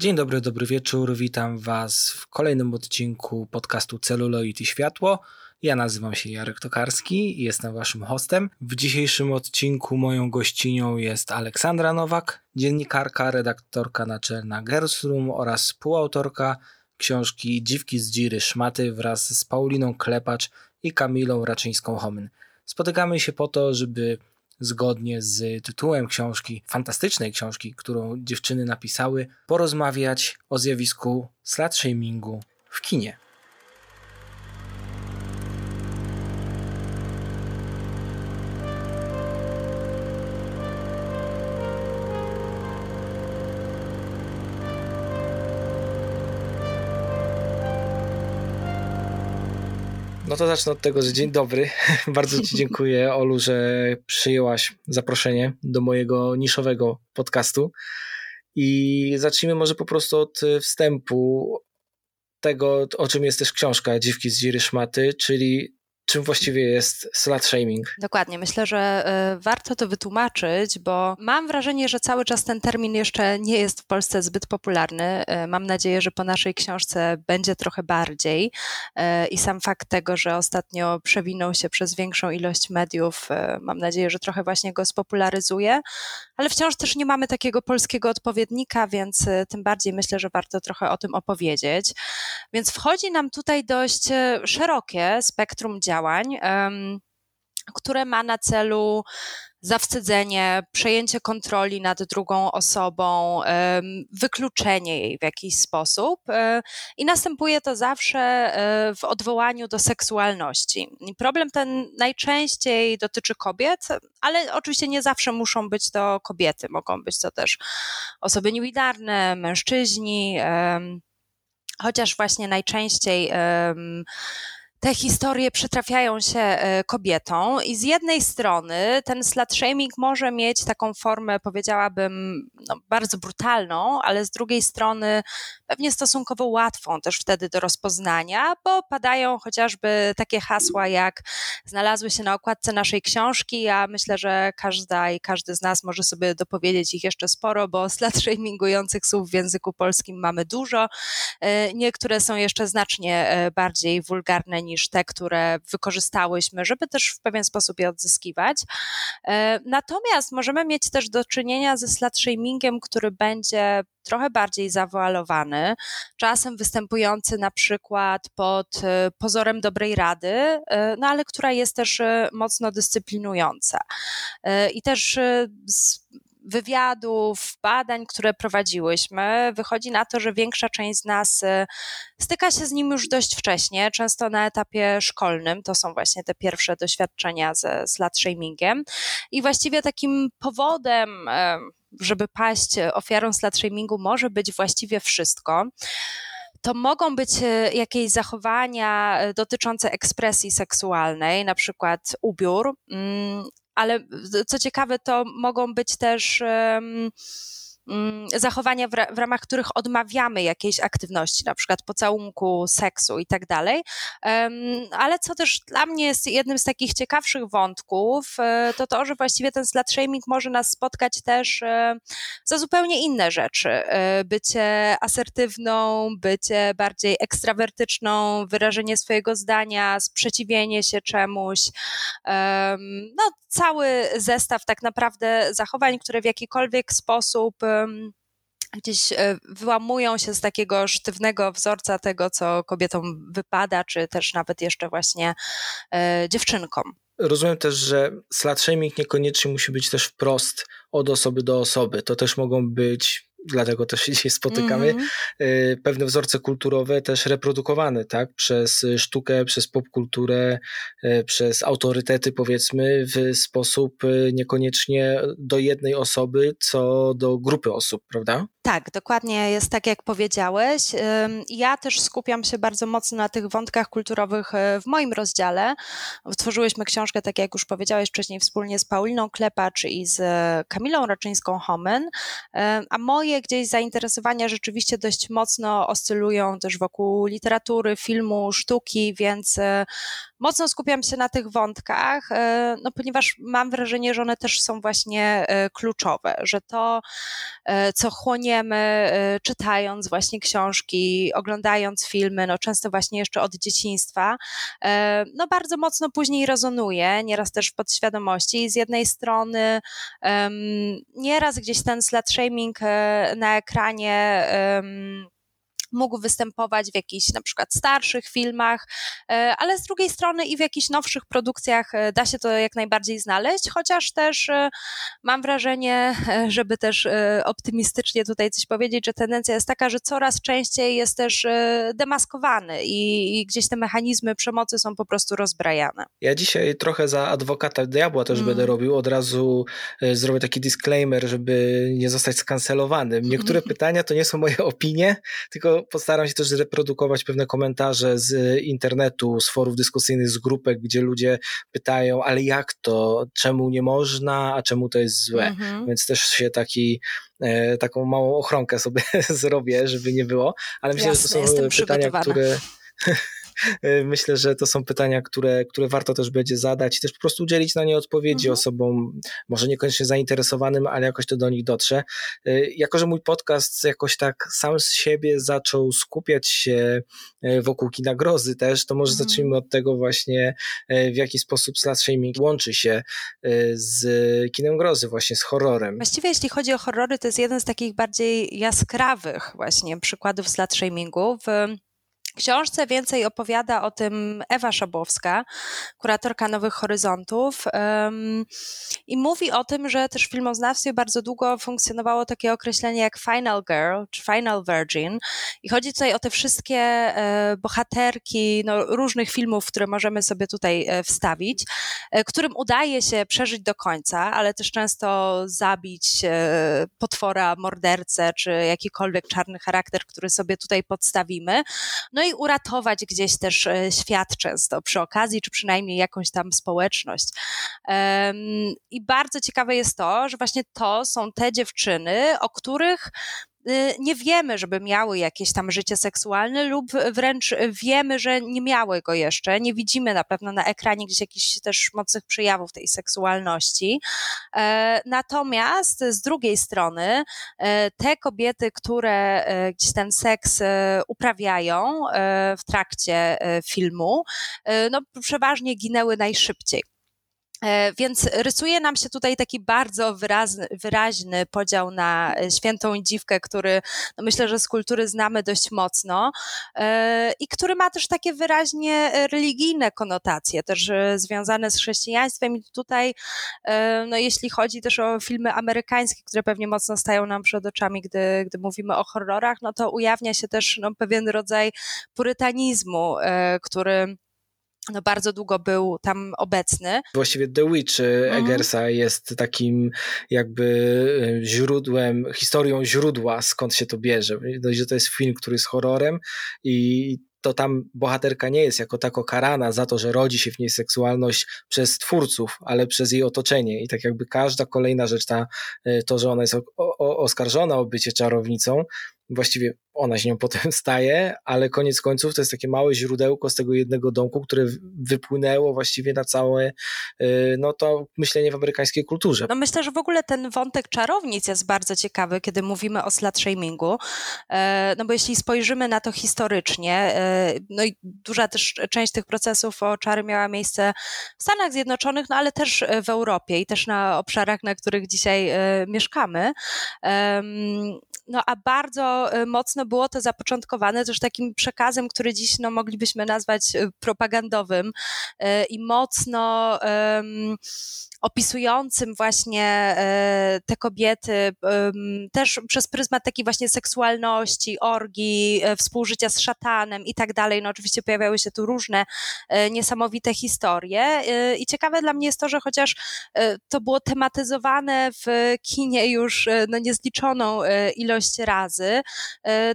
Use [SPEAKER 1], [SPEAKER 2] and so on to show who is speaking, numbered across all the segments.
[SPEAKER 1] Dzień dobry, dobry wieczór. Witam Was w kolejnym odcinku podcastu Celuloid i Światło. Ja nazywam się Jarek Tokarski i jestem Waszym hostem. W dzisiejszym odcinku moją gościnią jest Aleksandra Nowak, dziennikarka, redaktorka naczelna Gersrum oraz współautorka książki Dziwki z Dziry Szmaty wraz z Pauliną Klepacz i Kamilą Raczyńską-Homyn. Spotykamy się po to, żeby zgodnie z tytułem książki, fantastycznej książki, którą dziewczyny napisały, porozmawiać o zjawisku slut shamingu w kinie. To zacznę od tego, że dzień dobry. Bardzo Ci dziękuję, Olu, że przyjęłaś zaproszenie do mojego niszowego podcastu. I zacznijmy może po prostu od wstępu tego, o czym jest też książka Dziwki z Dziry Szmaty, czyli czym właściwie jest slut shaming.
[SPEAKER 2] Dokładnie, myślę, że y, warto to wytłumaczyć, bo mam wrażenie, że cały czas ten termin jeszcze nie jest w Polsce zbyt popularny. Y, mam nadzieję, że po naszej książce będzie trochę bardziej y, i sam fakt tego, że ostatnio przewinął się przez większą ilość mediów, mam nadzieję, że trochę właśnie go spopularyzuje, ale wciąż też nie mamy takiego polskiego odpowiednika, więc tym bardziej myślę, że warto trochę o tym opowiedzieć. Więc wchodzi nam tutaj dość szerokie spektrum działań, działań, które ma na celu zawstydzenie, przejęcie kontroli nad drugą osobą, wykluczenie jej w jakiś sposób. E, I następuje to zawsze e, w odwołaniu do seksualności. problem ten najczęściej dotyczy kobiet, ale oczywiście nie zawsze muszą być to kobiety, mogą być to też osoby niewinarne, mężczyźni, chociaż właśnie najczęściej te historie przytrafiają się e, kobietom i z jednej strony ten slut shaming może mieć taką formę, powiedziałabym, no, bardzo brutalną, ale z drugiej strony pewnie stosunkowo łatwą też wtedy do rozpoznania, bo padają chociażby takie hasła jak znalazły się na okładce naszej książki, ja myślę, że każda i każdy z nas może sobie dopowiedzieć ich jeszcze sporo, bo slut shamingujących słów w języku polskim mamy dużo. E, niektóre są jeszcze znacznie e, bardziej wulgarne niż te, które wykorzystałyśmy, żeby też w pewien sposób je odzyskiwać. E, natomiast możemy mieć też do czynienia ze slut shamingiem, który będzie trochę bardziej zawoalowany, czasem występujący na przykład pod e, pozorem dobrej rady, e, no ale która jest też mocno dyscyplinująca. I też z wywiadów, badań, które prowadziłyśmy, wychodzi na to, że większa część z nas y, styka się z nim już dość wcześnie, często na etapie szkolnym. To są właśnie te pierwsze doświadczenia ze slut shamingiem. I właściwie takim powodem, żeby paść ofiarą slut shamingu, może być właściwie wszystko to mogą być y, jakieś zachowania y, dotyczące ekspresji seksualnej, na przykład ubiór, mm, ale co ciekawe, to mogą być też. Um, zachowania, w, w, ramach których odmawiamy jakiejś aktywności, na przykład pocałunku, seksu i tak dalej. Ale co też dla mnie jest jednym z takich ciekawszych wątków, e, to to, że właściwie ten slut shaming może nas spotkać też e, za zupełnie inne rzeczy. E, bycie asertywną, bycie bardziej ekstrawertyczną, wyrażenie swojego zdania, sprzeciwienie się czemuś. No, cały zestaw tak naprawdę zachowań, które w jakikolwiek sposób gdzieś e, wyłamują się z takiego sztywnego wzorca tego, co kobietom wypada, czy też nawet jeszcze właśnie e, dziewczynkom.
[SPEAKER 1] Rozumiem też, że slut shaming niekoniecznie musi być też wprost od osoby do osoby. To też mogą być dlatego też się dzisiaj spotykamy, mm -hmm. pewne wzorce kulturowe też reprodukowane, tak, przez sztukę, przez popkulturę, y, przez autorytety, powiedzmy, w sposób y, niekoniecznie do jednej osoby, co do grupy osób, prawda?
[SPEAKER 2] Tak, dokładnie jest tak, jak powiedziałeś. Ja też skupiam się bardzo mocno na tych wątkach kulturowych w moim rozdziale. Tworzyłyśmy książkę, tak jak już powiedziałeś wcześniej, wspólnie z Pauliną Klepacz i z Kamilą Raczyńską-Homen, a moje gdzieś zainteresowania rzeczywiście dość mocno oscylują też wokół literatury, filmu, sztuki, więc e, mocno skupiam się na tych wątkach, no ponieważ mam wrażenie, że one też są właśnie kluczowe, że to, co chłoniemy, czytając właśnie książki, oglądając filmy, no często właśnie jeszcze od dzieciństwa, no bardzo mocno później rezonuje, nieraz też w podświadomości. I z jednej strony nieraz gdzieś ten slut shaming na ekranie mógł występować w jakichś na przykład starszych filmach, e, ale z drugiej strony i w jakichś nowszych produkcjach e, da się to jak najbardziej znaleźć, chociaż też e, mam wrażenie, żeby też optymistycznie tutaj coś powiedzieć, że tendencja jest taka, że coraz częściej jest też demaskowany i, i gdzieś te mechanizmy przemocy są po prostu rozbrajane.
[SPEAKER 1] Ja dzisiaj trochę za adwokata diabła też mm. będę robił, od razu zrobię taki disclaimer, żeby nie zostać skancelowanym. Niektóre pytania to nie są moje opinie, tylko postaram się też reprodukować pewne komentarze z internetu, z forów dyskusyjnych, z grupek, gdzie ludzie pytają, ale jak to, czemu nie można, a czemu to jest złe. Mhm. Więc też się taki e, taką małą ochronkę sobie zrobię, żeby nie było, ale myślę, Jasne, że to są pytania, które E, myślę, że to są pytania, które, które warto też będzie zadać i też po prostu udzielić na nie odpowiedzi mhm. osobom, może niekoniecznie zainteresowanym, ale jakoś to do nich dotrze. E, jako, że mój podcast jakoś tak sam z siebie zaczął skupiać się e, wokół kina grozy też, to może mhm. zacznijmy od tego właśnie, w jaki sposób slut shaming łączy się z kinem grozy, właśnie z horrorem.
[SPEAKER 2] Właściwie jeśli chodzi o horrory, to jest jeden z takich bardziej jaskrawych właśnie przykładów slut shamingu. W książce więcej opowiada o tym Ewa Szabowska, kuratorka Nowych Horyzontów um, i mówi o tym, że też w filmoznawstwie bardzo długo funkcjonowało takie określenie jak Final Girl czy Final Virgin i chodzi tutaj o te wszystkie e, bohaterki no, różnych filmów, które możemy sobie tutaj e, wstawić, e, którym udaje się przeżyć do końca, ale też często zabić e, potwora, mordercę czy jakikolwiek czarny charakter, który sobie tutaj podstawimy. No i i uratować gdzieś też e, świat często przy okazji, czy przynajmniej jakąś tam społeczność. I bardzo ciekawe jest to, że właśnie to są te dziewczyny, o których nie wiemy, żeby miały jakieś tam życie seksualne lub wręcz wiemy, że nie miały go jeszcze. Nie widzimy na pewno na ekranie gdzieś jakichś też mocnych przejawów tej seksualności. E, natomiast z drugiej strony e, te kobiety, które e, gdzieś ten seks uprawiają w trakcie filmu, no przeważnie ginęły najszybciej. E, więc rysuje nam się tutaj taki bardzo wyraźny, wyraźny podział na e, świętą dziwkę, który no myślę, że z kultury znamy dość mocno e, i który ma też takie wyraźnie religijne konotacje, też związane z chrześcijaństwem. I tutaj, no jeśli chodzi też o filmy amerykańskie, które pewnie mocno stają nam przed oczami, gdy, gdy mówimy o horrorach, no to ujawnia się też no, pewien rodzaj purytanizmu, który no bardzo długo był tam obecny.
[SPEAKER 1] Właściwie The Witch mhm. Eggersa jest takim jakby e, źródłem, historią źródła, skąd się to bierze. Dość, że to jest film, który jest horrorem i to tam bohaterka nie jest jako tako karana za to, że rodzi się w niej seksualność przez twórców, ale przez jej otoczenie. I tak jakby każda kolejna rzecz, ta, e, to, że ona jest o, o, oskarżona o bycie czarownicą, właściwie ona się nią potem staje, ale koniec końców to jest takie małe źródełko z tego jednego domku, które wypłynęło właściwie na całe y, no to myślenie w amerykańskiej kulturze.
[SPEAKER 2] No myślę, że w ogóle ten wątek czarownic jest bardzo ciekawy, kiedy mówimy o slut shamingu, e, no bo jeśli spojrzymy na to historycznie, e, no i duża też część tych procesów o czary miała miejsce w Stanach Zjednoczonych, no ale też w Europie i też na obszarach, na których dzisiaj e, mieszkamy. No a bardzo mocno było to zapoczątkowane też takim przekazem, który dziś no, moglibyśmy nazwać e, propagandowym e, i mocno um, opisującym właśnie te kobiety też przez pryzmat takiej właśnie seksualności, orgii, współżycia z szatanem i tak dalej. No oczywiście pojawiały się tu różne niesamowite historie i ciekawe dla mnie jest to, że chociaż to było tematyzowane w kinie już no, niezliczoną ilość razy,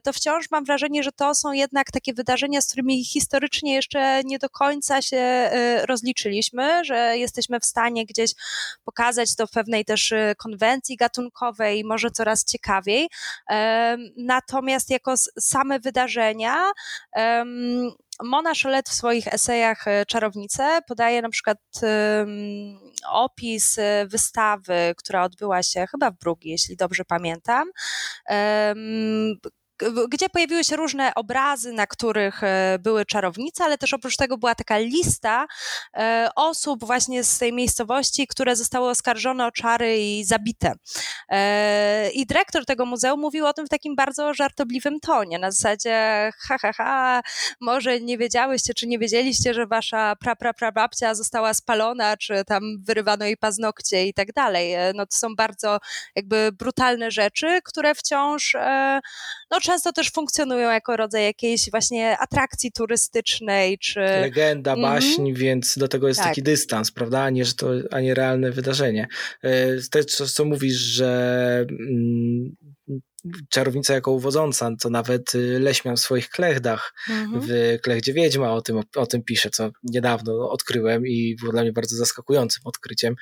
[SPEAKER 2] to wciąż mam wrażenie, że to są jednak takie wydarzenia, z którymi historycznie jeszcze nie do końca się y, rozliczyliśmy, że jesteśmy w stanie gdzieś pokazać to w pewnej też y, konwencji gatunkowej, może coraz ciekawiej. Natomiast jako same wydarzenia, Mona Cholet w swoich esejach Czarownice podaje na przykład opis wystawy, która odbyła się chyba w Brugi, jeśli dobrze pamiętam. Gdzie pojawiły się różne obrazy, na których e, były czarownice, ale też oprócz tego była taka lista e, osób właśnie z tej miejscowości, które zostały oskarżone o czary i zabite. E, I dyrektor tego muzeum mówił o tym w takim bardzo żartobliwym tonie, na zasadzie ha, ha, ha, może nie wiedziałyście, czy nie wiedzieliście, że wasza pra, pra, pra babcia została spalona, czy tam wyrywano jej paznokcie i tak dalej. No to są bardzo jakby brutalne rzeczy, które wciąż no, często też funkcjonują jako rodzaj jakiejś właśnie atrakcji turystycznej, czy...
[SPEAKER 1] Legenda, mhm. baśń, mm -hmm. więc do tego jest tak. taki dystans, prawda, a nie, że to, a nie realne wydarzenie. E, te, co, co mówisz, że mm, czarownica jako uwodząca, to nawet y, Leśmian w swoich klechdach, mhm. w Klechdzie Wiedźma o tym, o, tym pisze, co niedawno odkryłem i było dla mnie bardzo zaskakującym odkryciem.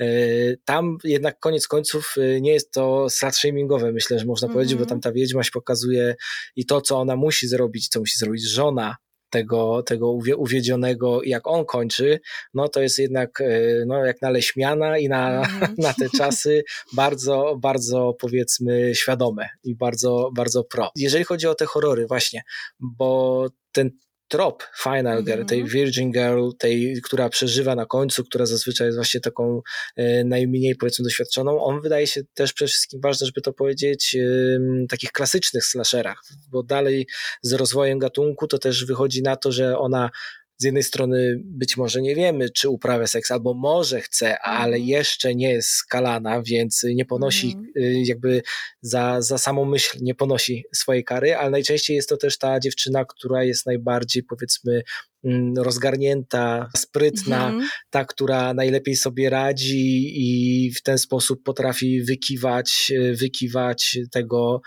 [SPEAKER 1] Y, tam jednak koniec końców y, nie jest to slut shamingowe, myślę, że można mhm. powiedzieć, bo tam ta Wiedźma się pokazuje i to, co ona musi zrobić, co musi zrobić żona, tego, tego uwiedzionego, jak on kończy, no to jest jednak e, no, jak na Leśmiana i na, mm. na te czasy bardzo, bardzo powiedzmy świadome i bardzo, bardzo pro. Jeżeli chodzi o te horrory właśnie, bo ten trop Final Girl, tej mhm. Virgin Girl, tej, która przeżywa na końcu, która zazwyczaj jest właśnie taką e, najmniej powiedzmy doświadczoną, on wydaje się też przede wszystkim ważne, żeby to powiedzieć, takich klasycznych slasherach, bo dalej z rozwojem gatunku to też wychodzi na to, że ona z jednej strony być może nie wiemy, czy uprawia seks, albo może chce, ale mhm. jeszcze nie jest skalana, więc nie ponosi mm. jakby za, za samą myśl nie ponosi swojej kary, ale najczęściej jest to też ta dziewczyna, która jest najbardziej powiedzmy mm, rozgarnięta, sprytna, mm. ta, która najlepiej sobie radzi i w ten sposób potrafi wykiwać, wykiwać tego,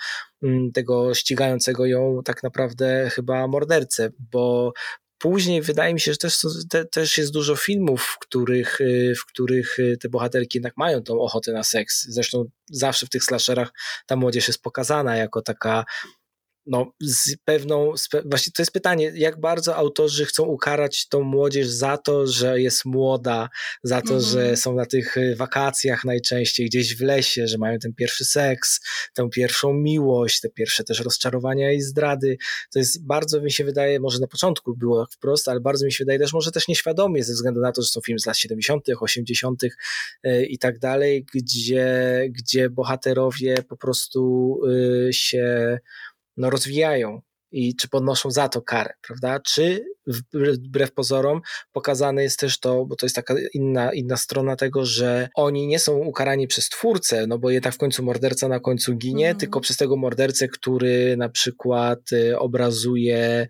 [SPEAKER 1] mm, tego ścigającego ją tak naprawdę chyba mordercę, bo Później wydaje mi się, że też, te, też jest dużo filmów, w których, y, w których y, te bohaterki jednak mają tą ochotę na seks. Zresztą zawsze w tych slasherach ta młodzież jest pokazana jako taka no, z pewną, właśnie to jest pytanie, jak bardzo autorzy chcą ukarać tą młodzież za to, że jest młoda, za to, mm -hmm. że mhm. są na tych y, wakacjach najczęściej gdzieś w lesie, że mają ten pierwszy seks, tę pierwszą miłość, te pierwsze też rozczarowania i zdrady. To jest bardzo mi się wydaje, może na początku było tak wprost, ale bardzo mi się wydaje też może też nieświadomie ze względu na to, że są filmy z lat 70., 80. Y, i tak dalej, gdzie, gdzie bohaterowie po prostu y, się no, rozwijają i czy podnoszą za to karę, prawda? Czy wbrew pozorom pokazane jest też to, bo to jest taka inna, inna strona tego, że oni nie są ukarani przez twórcę, no bo jednak w końcu morderca na końcu ginie, mm. tylko przez tego mordercę, który na przykład y, obrazuje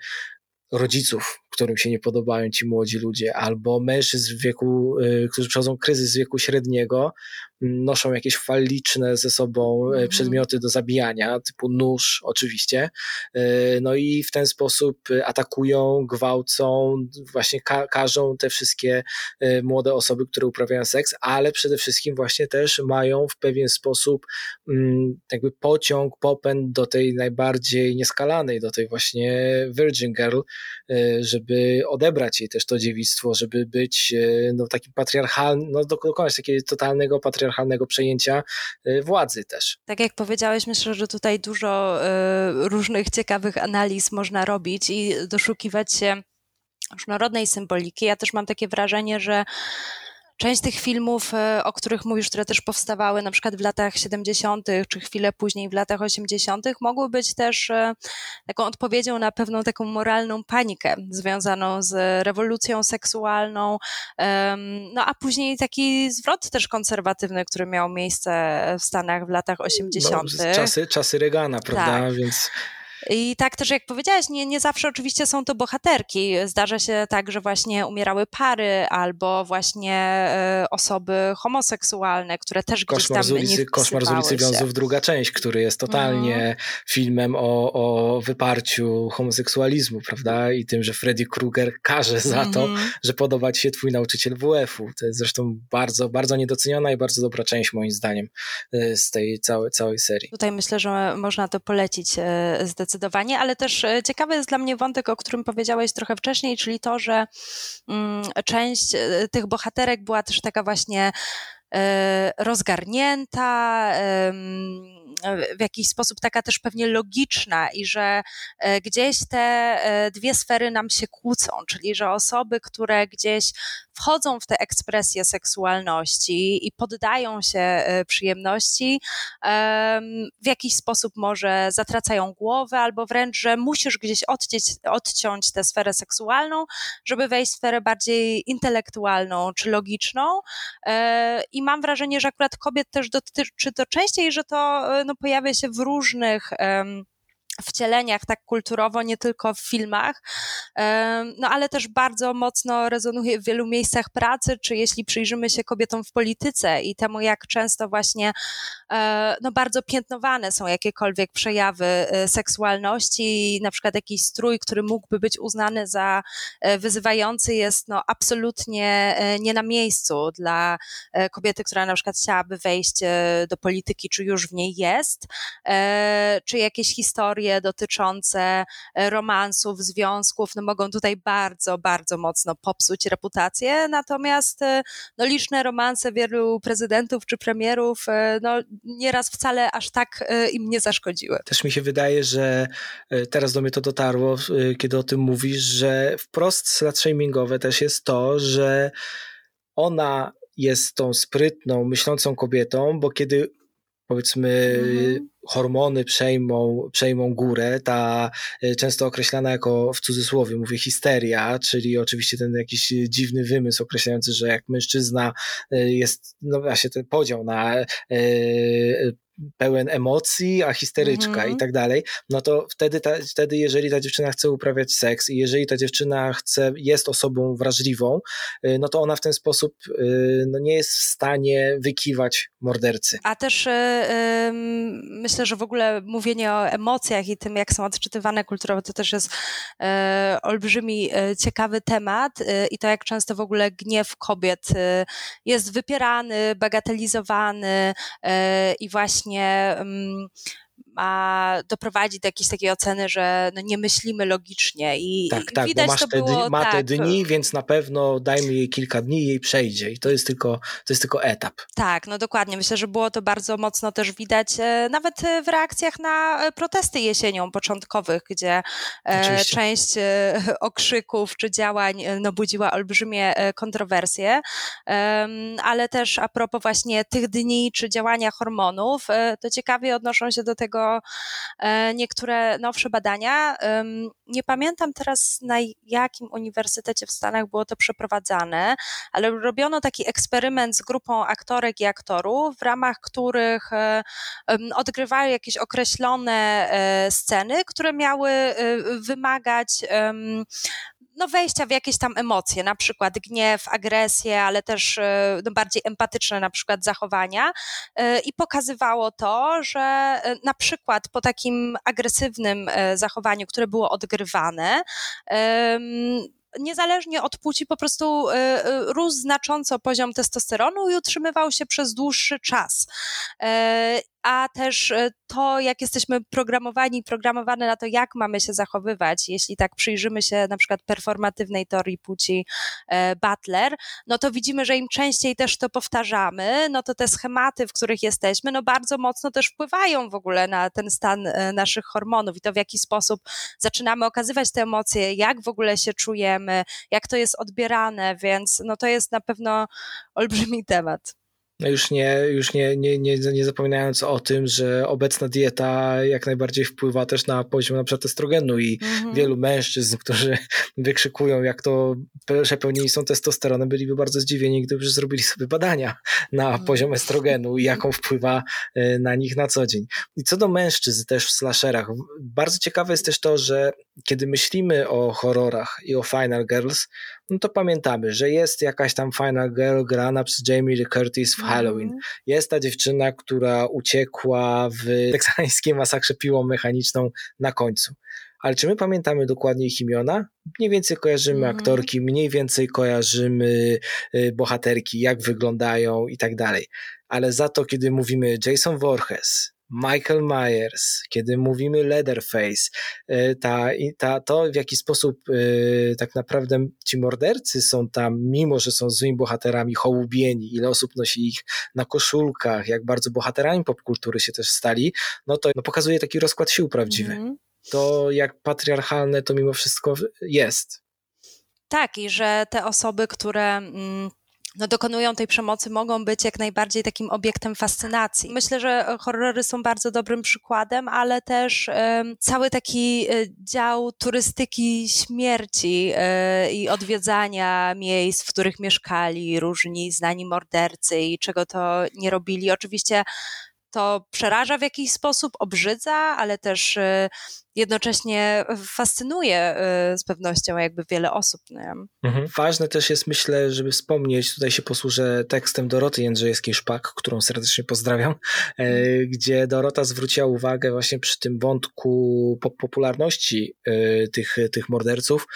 [SPEAKER 1] rodziców, którym się nie podobają ci młodzi ludzie, albo mężczyzn w wieku, y, którzy przechodzą kryzys wieku średniego, noszą jakieś faliczne ze sobą mm. przedmioty do zabijania, typu nóż oczywiście, e, no i w ten sposób atakują, gwałcą, właśnie ka każą te wszystkie e, młode osoby, które uprawiają seks, ale przede wszystkim właśnie też mają w pewien sposób mm, jakby pociąg, popęd do tej najbardziej nieskalanej, do tej właśnie Virgin Girl, żeby odebrać jej też to dziewictwo, żeby być no, takim patriarchalnym, no dokonać takiego totalnego patriarchalnego przejęcia y, władzy też.
[SPEAKER 2] Tak jak powiedziałeś, myślę, że tutaj dużo y, różnych ciekawych analiz można robić i doszukiwać się różnorodnej symboliki. Ja też mam takie wrażenie, że Część tych filmów, e, o których mówisz, które też powstawały na przykład w latach 70., czy chwilę później w latach 80., mogły być też e, taką odpowiedzią na pewną taką moralną panikę związaną z rewolucją seksualną, no a później taki zwrot też konserwatywny, który miał miejsce w Stanach w latach 80.
[SPEAKER 1] No, czasy, czasy Reagana, prawda? Tak. Więc
[SPEAKER 2] i tak też jak powiedziałaś, nie, nie zawsze oczywiście są to bohaterki. Zdarza się tak, że właśnie umierały pary albo właśnie e, osoby homoseksualne, które też gdzieś tam z ulicy,
[SPEAKER 1] Koszmar z ulicy Wiązów, druga część, który jest totalnie mm. filmem o, o wyparciu homoseksualizmu, prawda? I tym, że Freddy Krueger każe za mm. to, mhm. że podoba ci się twój nauczyciel WF-u. To jest zresztą bardzo, bardzo niedoceniona i bardzo dobra część moim zdaniem e, z tej całej, całej serii.
[SPEAKER 2] Tutaj myślę, że można to polecić e, zdecydowanie zdecydowanie, ale też ciekawy jest dla mnie wątek, o którym powiedziałeś trochę wcześniej, czyli to, że mm, część tych bohaterek była też taka właśnie rozgarnięta, w jakiś sposób taka też pewnie logiczna i że e, gdzieś te e, dwie sfery nam się kłócą, czyli że osoby, które gdzieś wchodzą w te ekspresje seksualności i poddają się e, przyjemności, w jakiś sposób może zatracają głowę, albo wręcz, że musisz gdzieś odciąć, odciąć tę sferę seksualną, żeby wejść w sferę bardziej intelektualną czy logiczną. I mam wrażenie, że akurat kobiet też dotyczy to częściej, że to no, pojawia się w różnych wcieleniach tak kulturowo, nie tylko w filmach, no ale też bardzo mocno rezonuje w wielu miejscach pracy, czy jeśli przyjrzymy się kobietom w polityce i temu, jak często właśnie e, no bardzo piętnowane są jakiekolwiek przejawy e, seksualności, na przykład jakiś strój, który mógłby być uznany za e, wyzywający jest no absolutnie nie na miejscu dla kobiety, która na przykład chciałaby wejść do polityki, czy już w niej jest, czy jakieś historie dotyczące e, romansów, związków, no mogą tutaj bardzo, bardzo mocno popsuć reputację, natomiast e, no, liczne romanse wielu prezydentów czy premierów e, no, nieraz wcale aż tak im nie zaszkodziły.
[SPEAKER 1] Też mi się wydaje, że teraz do mnie to dotarło, kiedy o tym mówisz, że wprost slut shamingowe też jest to, że ona jest tą sprytną, myślącą kobietą, bo kiedy powiedzmy mhm. hormony przejmą, przejmą górę, ta e, często określana jako w cudzysłowie mówię histeria, czyli oczywiście ten jakiś dziwny wymysł określający, że jak mężczyzna e, jest, no właśnie ten podział na e, pełen emocji, a histeryczka mm i tak dalej, no to wtedy, ta, wtedy jeżeli ta dziewczyna chce uprawiać seks i jeżeli ta dziewczyna chce, jest osobą wrażliwą, y, no to ona w ten sposób y, no nie jest w stanie wykiwać mordercy.
[SPEAKER 2] A też yy, myślę, że w ogóle mówienie o emocjach i tym, jak są odczytywane kulturowo, to też jest yy, olbrzymi yy, ciekawy temat i to, jak często w ogóle gniew kobiet jest wypierany, bagatelizowany i właśnie właśnie ma doprowadzić do jakiejś takiej oceny, że no nie myślimy logicznie i,
[SPEAKER 1] tak, tak, widać bo masz te, było, ma tak, te dni, więc na pewno dajmy jej kilka dni i jej przejdzie i to jest tylko, to jest tylko etap.
[SPEAKER 2] Tak, no dokładnie. Myślę, że było to bardzo mocno też widać e, nawet w reakcjach na e, protesty jesienią początkowych, gdzie e, Oczywiście. część okrzyków czy działań no, budziła olbrzymie kontrowersje, ale też a propos właśnie tych dni czy działania hormonów, to ciekawie odnoszą się do tego E, niektóre nowsze badania. Nie pamiętam teraz na jakim uniwersytecie w Stanach było to przeprowadzane, ale robiono taki eksperyment z grupą aktorek i aktorów, w ramach których e, odgrywały jakieś określone e, sceny, które miały wymagać no, wejścia w jakieś tam emocje, na przykład gniew, agresję, ale też e, no, bardziej empatyczne na przykład zachowania e, i pokazywało to, że e, na przykład po takim agresywnym zachowaniu, które było odgrywane, niezależnie od płci po prostu rósł znacząco poziom testosteronu i utrzymywał się przez dłuższy czas a też e, to, jak jesteśmy programowani, programowane na to, jak mamy się zachowywać, jeśli tak przyjrzymy się na przykład performatywnej teorii płci e, Butler, no to widzimy, że im częściej też to powtarzamy, no to te schematy, w których jesteśmy, no bardzo mocno też wpływają w ogóle na ten stan e, naszych hormonów i to w jaki sposób zaczynamy okazywać te emocje, jak w ogóle się czujemy, jak to jest odbierane, więc no to jest na pewno olbrzymi temat.
[SPEAKER 1] No już nie, już nie, nie, nie, nie zapominając o tym, że obecna dieta jak najbardziej wpływa też na poziom na przykład estrogenu i mhm. wielu mężczyzn, którzy wykrzykują, jak to przepełnieni są testosteronem, byliby bardzo zdziwieni, gdyby zrobili sobie badania na mhm. poziom estrogenu i jaką wpływa e, na nich na co dzień. I co do mężczyzn też w slasherach, bardzo ciekawe jest też to, że kiedy myślimy o horrorach i o Final Girls, no to pamiętamy, że jest jakaś tam Final Girl grana przez Jamie Lee Curtis w Halloween. Mm. Jest ta dziewczyna, która uciekła w teksańskiej masakrze piłą mechaniczną na końcu. Ale czy my pamiętamy dokładnie ich imiona? Mniej więcej kojarzymy mm. aktorki, mniej więcej kojarzymy y, bohaterki, jak wyglądają i tak dalej. Ale za to, kiedy mówimy Jason Voorhees, Michael Myers, kiedy mówimy Leatherface, e, ta, ta, to w jaki sposób e, tak naprawdę ci mordercy są tam, mimo że są złymi bohaterami, hołubieni, ile osób nosi ich na koszulkach, jak bardzo bohaterami popkultury się też stali, no to no, pokazuje taki rozkład sił prawdziwy. Mm. To jak patriarchalne to mimo wszystko jest.
[SPEAKER 2] Tak, i że te osoby, które mm, no, dokonują tej przemocy, mogą być jak najbardziej takim obiektem fascynacji. Myślę, że horrory są bardzo dobrym przykładem, ale też cały taki e, dział turystyki śmierci y, i odwiedzania miejsc, w których mieszkali różni znani mordercy i czego to nie robili. Oczywiście to przeraża w jakiś sposób, obrzydza, ale też y, jednocześnie fascynuje y, z pewnością jakby wiele osób.
[SPEAKER 1] Mhm. Ważne też jest, myślę, żeby wspomnieć, tutaj się posłużę tekstem Doroty Jędrzejewskiej-Szpak, którą serdecznie pozdrawiam, e, mhm. gdzie Dorota zwróciła uwagę właśnie przy tym wątku popularności e, tych, tych morderców,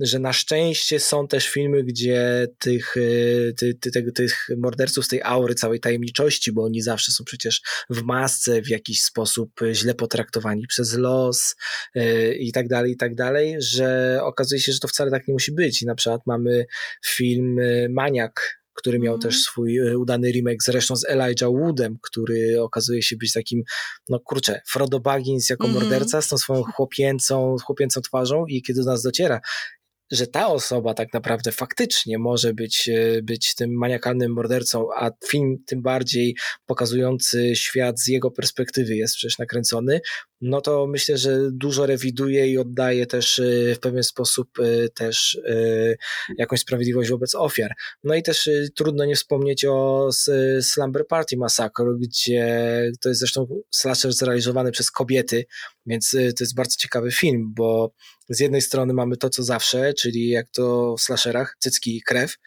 [SPEAKER 1] że na szczęście są też filmy, gdzie tych, e, ty, ty, ty, tych morderców z tej aury, całej tajemniczości, bo oni zawsze są przecież w masce, w jakiś sposób źle potraktowani przez los e, i tak dalej, i tak dalej, że okazuje się, że to wcale tak nie musi być. I na przykład mamy film Maniak, który miał mm. też swój udany remake zresztą z Elijah Woodem, który okazuje się być takim, no kurczę, Frodo Baggins jako mm. morderca z tą swoją chłopięcą, chłopięcą twarzą i kiedy do nas dociera, że ta osoba tak naprawdę faktycznie może być, e, być tym maniakalnym mordercą, a film tym bardziej pokazujący świat z jego perspektywy jest przecież nakręcony, no to myślę, że dużo rewiduje i oddaje też e, w pewien sposób e, też jakąś sprawiedliwość wobec ofiar. No i też trudno nie wspomnieć o Slumber Party Massacre, gdzie to jest zresztą slasher zrealizowany przez kobiety, więc to jest bardzo ciekawy film, bo z jednej strony mamy to, co zawsze, czyli jak to w slasherach, cycki i krew, y,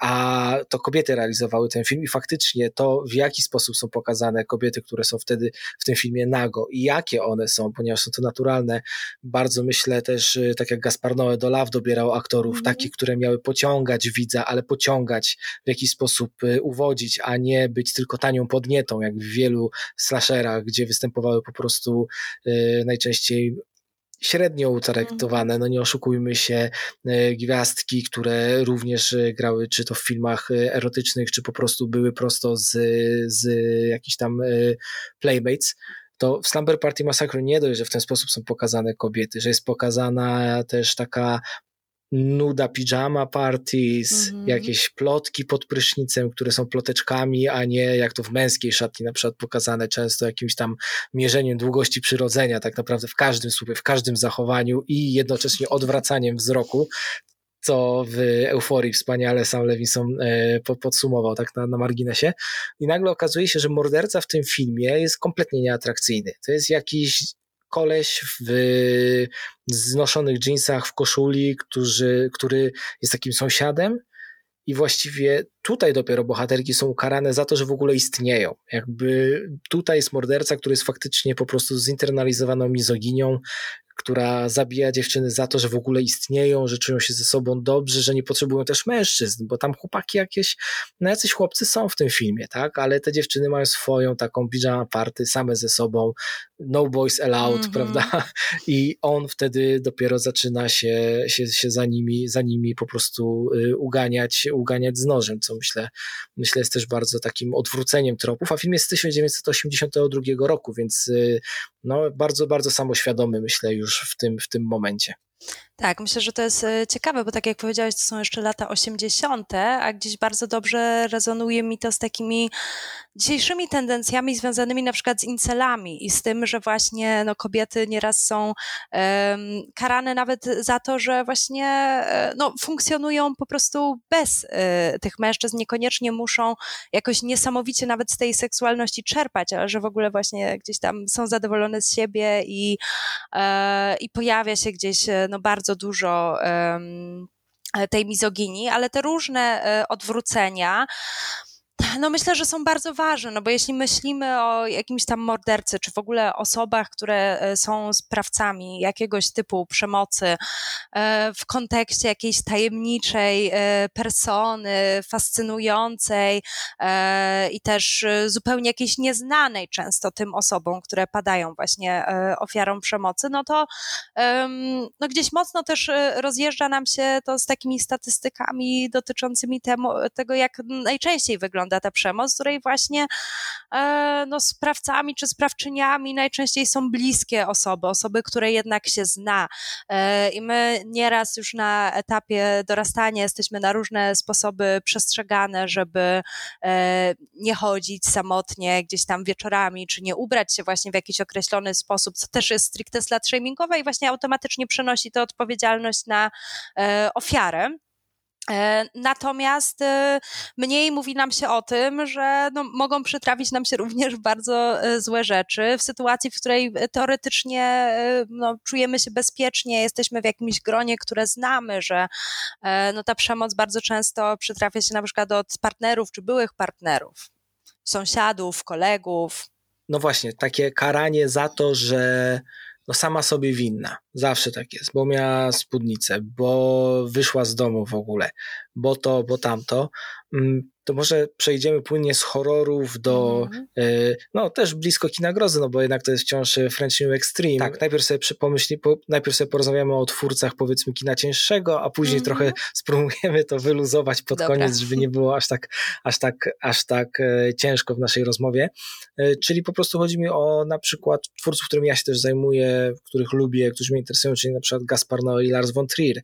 [SPEAKER 1] a to kobiety realizowały ten film i faktycznie to, w jaki sposób są pokazane kobiety, które są wtedy w tym filmie nago i jakie one są, ponieważ są to naturalne, bardzo myślę też, y, tak jak Gaspar Noé do Law dobierał aktorów, mm takich, które miały pociągać widza, ale pociągać w jakiś sposób y, uwodzić, a nie być tylko tanią podnietą, jak w wielu slasherach, gdzie występowały po prostu najczęściej średnio utraktowane, no nie oszukujmy się, e, gwiazdki, które również e, grały czy to w filmach e, erotycznych, czy po prostu były prosto z, z jakichś tam playmates, to w Slumber Party Massacre nie dość, że w ten sposób są pokazane kobiety, że jest pokazana też taka nuda pijama parties, mhm. jakieś plotki pod prysznicem, które są ploteczkami, a nie jak to w męskiej szatni na przykład pokazane często jakimś tam mierzeniem długości przyrodzenia, tak naprawdę w każdym słupie, w każdym zachowaniu i jednocześnie odwracaniem wzroku, co w euforii wspaniale sam Levinson e, podsumował tak na, na marginesie. I nagle okazuje się, że morderca w tym filmie jest kompletnie nieatrakcyjny. To jest jakiś koleś w znoszonych jeansach, w koszuli, który, który jest takim sąsiadem i właściwie tutaj dopiero bohaterki są ukarane za to, że w ogóle istnieją. Jakby tutaj jest morderca, który jest faktycznie po prostu zinternalizowaną mizoginią, która zabija dziewczyny za to, że w ogóle istnieją, że czują się ze sobą dobrze, że nie potrzebują też mężczyzn, bo tam chłopaki jakieś, no jacyś chłopcy są w tym filmie, tak, ale te dziewczyny mają swoją taką pijama party same ze sobą, no boys allowed, mm -hmm. prawda, i on wtedy dopiero zaczyna się, się, się za, nimi, za nimi po prostu y, uganiać, uganiać z nożem, co myślę, myślę jest też bardzo takim odwróceniem tropów, a film jest z 1982 roku, więc y, no, bardzo, bardzo samoświadomy myślę już w tym, w tym momencie.
[SPEAKER 2] Tak, myślę, że to jest e, ciekawe, bo tak jak powiedziałeś, to są jeszcze lata 80., a gdzieś bardzo dobrze rezonuje mi to z takimi dzisiejszymi tendencjami związanymi na przykład z incelami i z tym, że właśnie no, kobiety nieraz są um, karane nawet za to, że właśnie e, no, funkcjonują po prostu bez y, tych mężczyzn, niekoniecznie muszą jakoś niesamowicie nawet z tej seksualności czerpać, ale że w ogóle właśnie gdzieś tam są zadowolone z siebie i, y, i pojawia się gdzieś no, bardzo dużo tej mizoginii, ale te różne odwrócenia no myślę, że są bardzo ważne, no bo jeśli myślimy o jakimś tam mordercy, czy w ogóle osobach, które e, są sprawcami jakiegoś typu przemocy e, w kontekście jakiejś tajemniczej e, persony, fascynującej i też zupełnie jakiejś nieznanej często tym osobom, które padają właśnie ofiarą przemocy, no to no gdzieś mocno też rozjeżdża nam się to z takimi statystykami dotyczącymi temu, tego, jak najczęściej wygląda ta przemoc, której właśnie e, no, sprawcami czy sprawczyniami najczęściej są bliskie osoby, osoby, które jednak się zna. E, I my nieraz już na etapie dorastania jesteśmy na różne sposoby przestrzegane, żeby e, nie chodzić samotnie gdzieś tam wieczorami, czy nie ubrać się właśnie w jakiś określony sposób, co też jest stricte slut shamingowe i właśnie automatycznie przenosi to odpowiedzialność na ofiarę. E, natomiast e, mniej mówi nam się o tym, że no, mogą przytrafić nam się również bardzo e, złe rzeczy w sytuacji, w której teoretycznie no, czujemy się bezpiecznie, jesteśmy w jakimś gronie, które znamy, że no, ta przemoc bardzo często przytrafia się na przykład od partnerów czy byłych partnerów, sąsiadów, kolegów.
[SPEAKER 1] No właśnie, takie karanie za to, że no sama sobie winna. Zawsze tak jest, bo miała spódnicę, bo wyszła z domu w ogóle, bo to, bo tamto. To może przejdziemy płynnie z horrorów do, mm. y, no też blisko kina grozy, no bo jednak to jest wciąż French New Extreme. Tak, najpierw sobie pomyśli, po, najpierw sobie porozmawiamy o twórcach powiedzmy kina cięższego, a później mm. trochę spróbujemy to wyluzować pod Dobra. koniec, żeby nie było aż tak, aż tak, aż tak e, ciężko w naszej rozmowie. E, czyli po prostu chodzi mi o na przykład twórców, którymi ja się też zajmuję, których lubię, którzy mnie interesują, czyli na przykład Gaspar Noé i Lars von Trier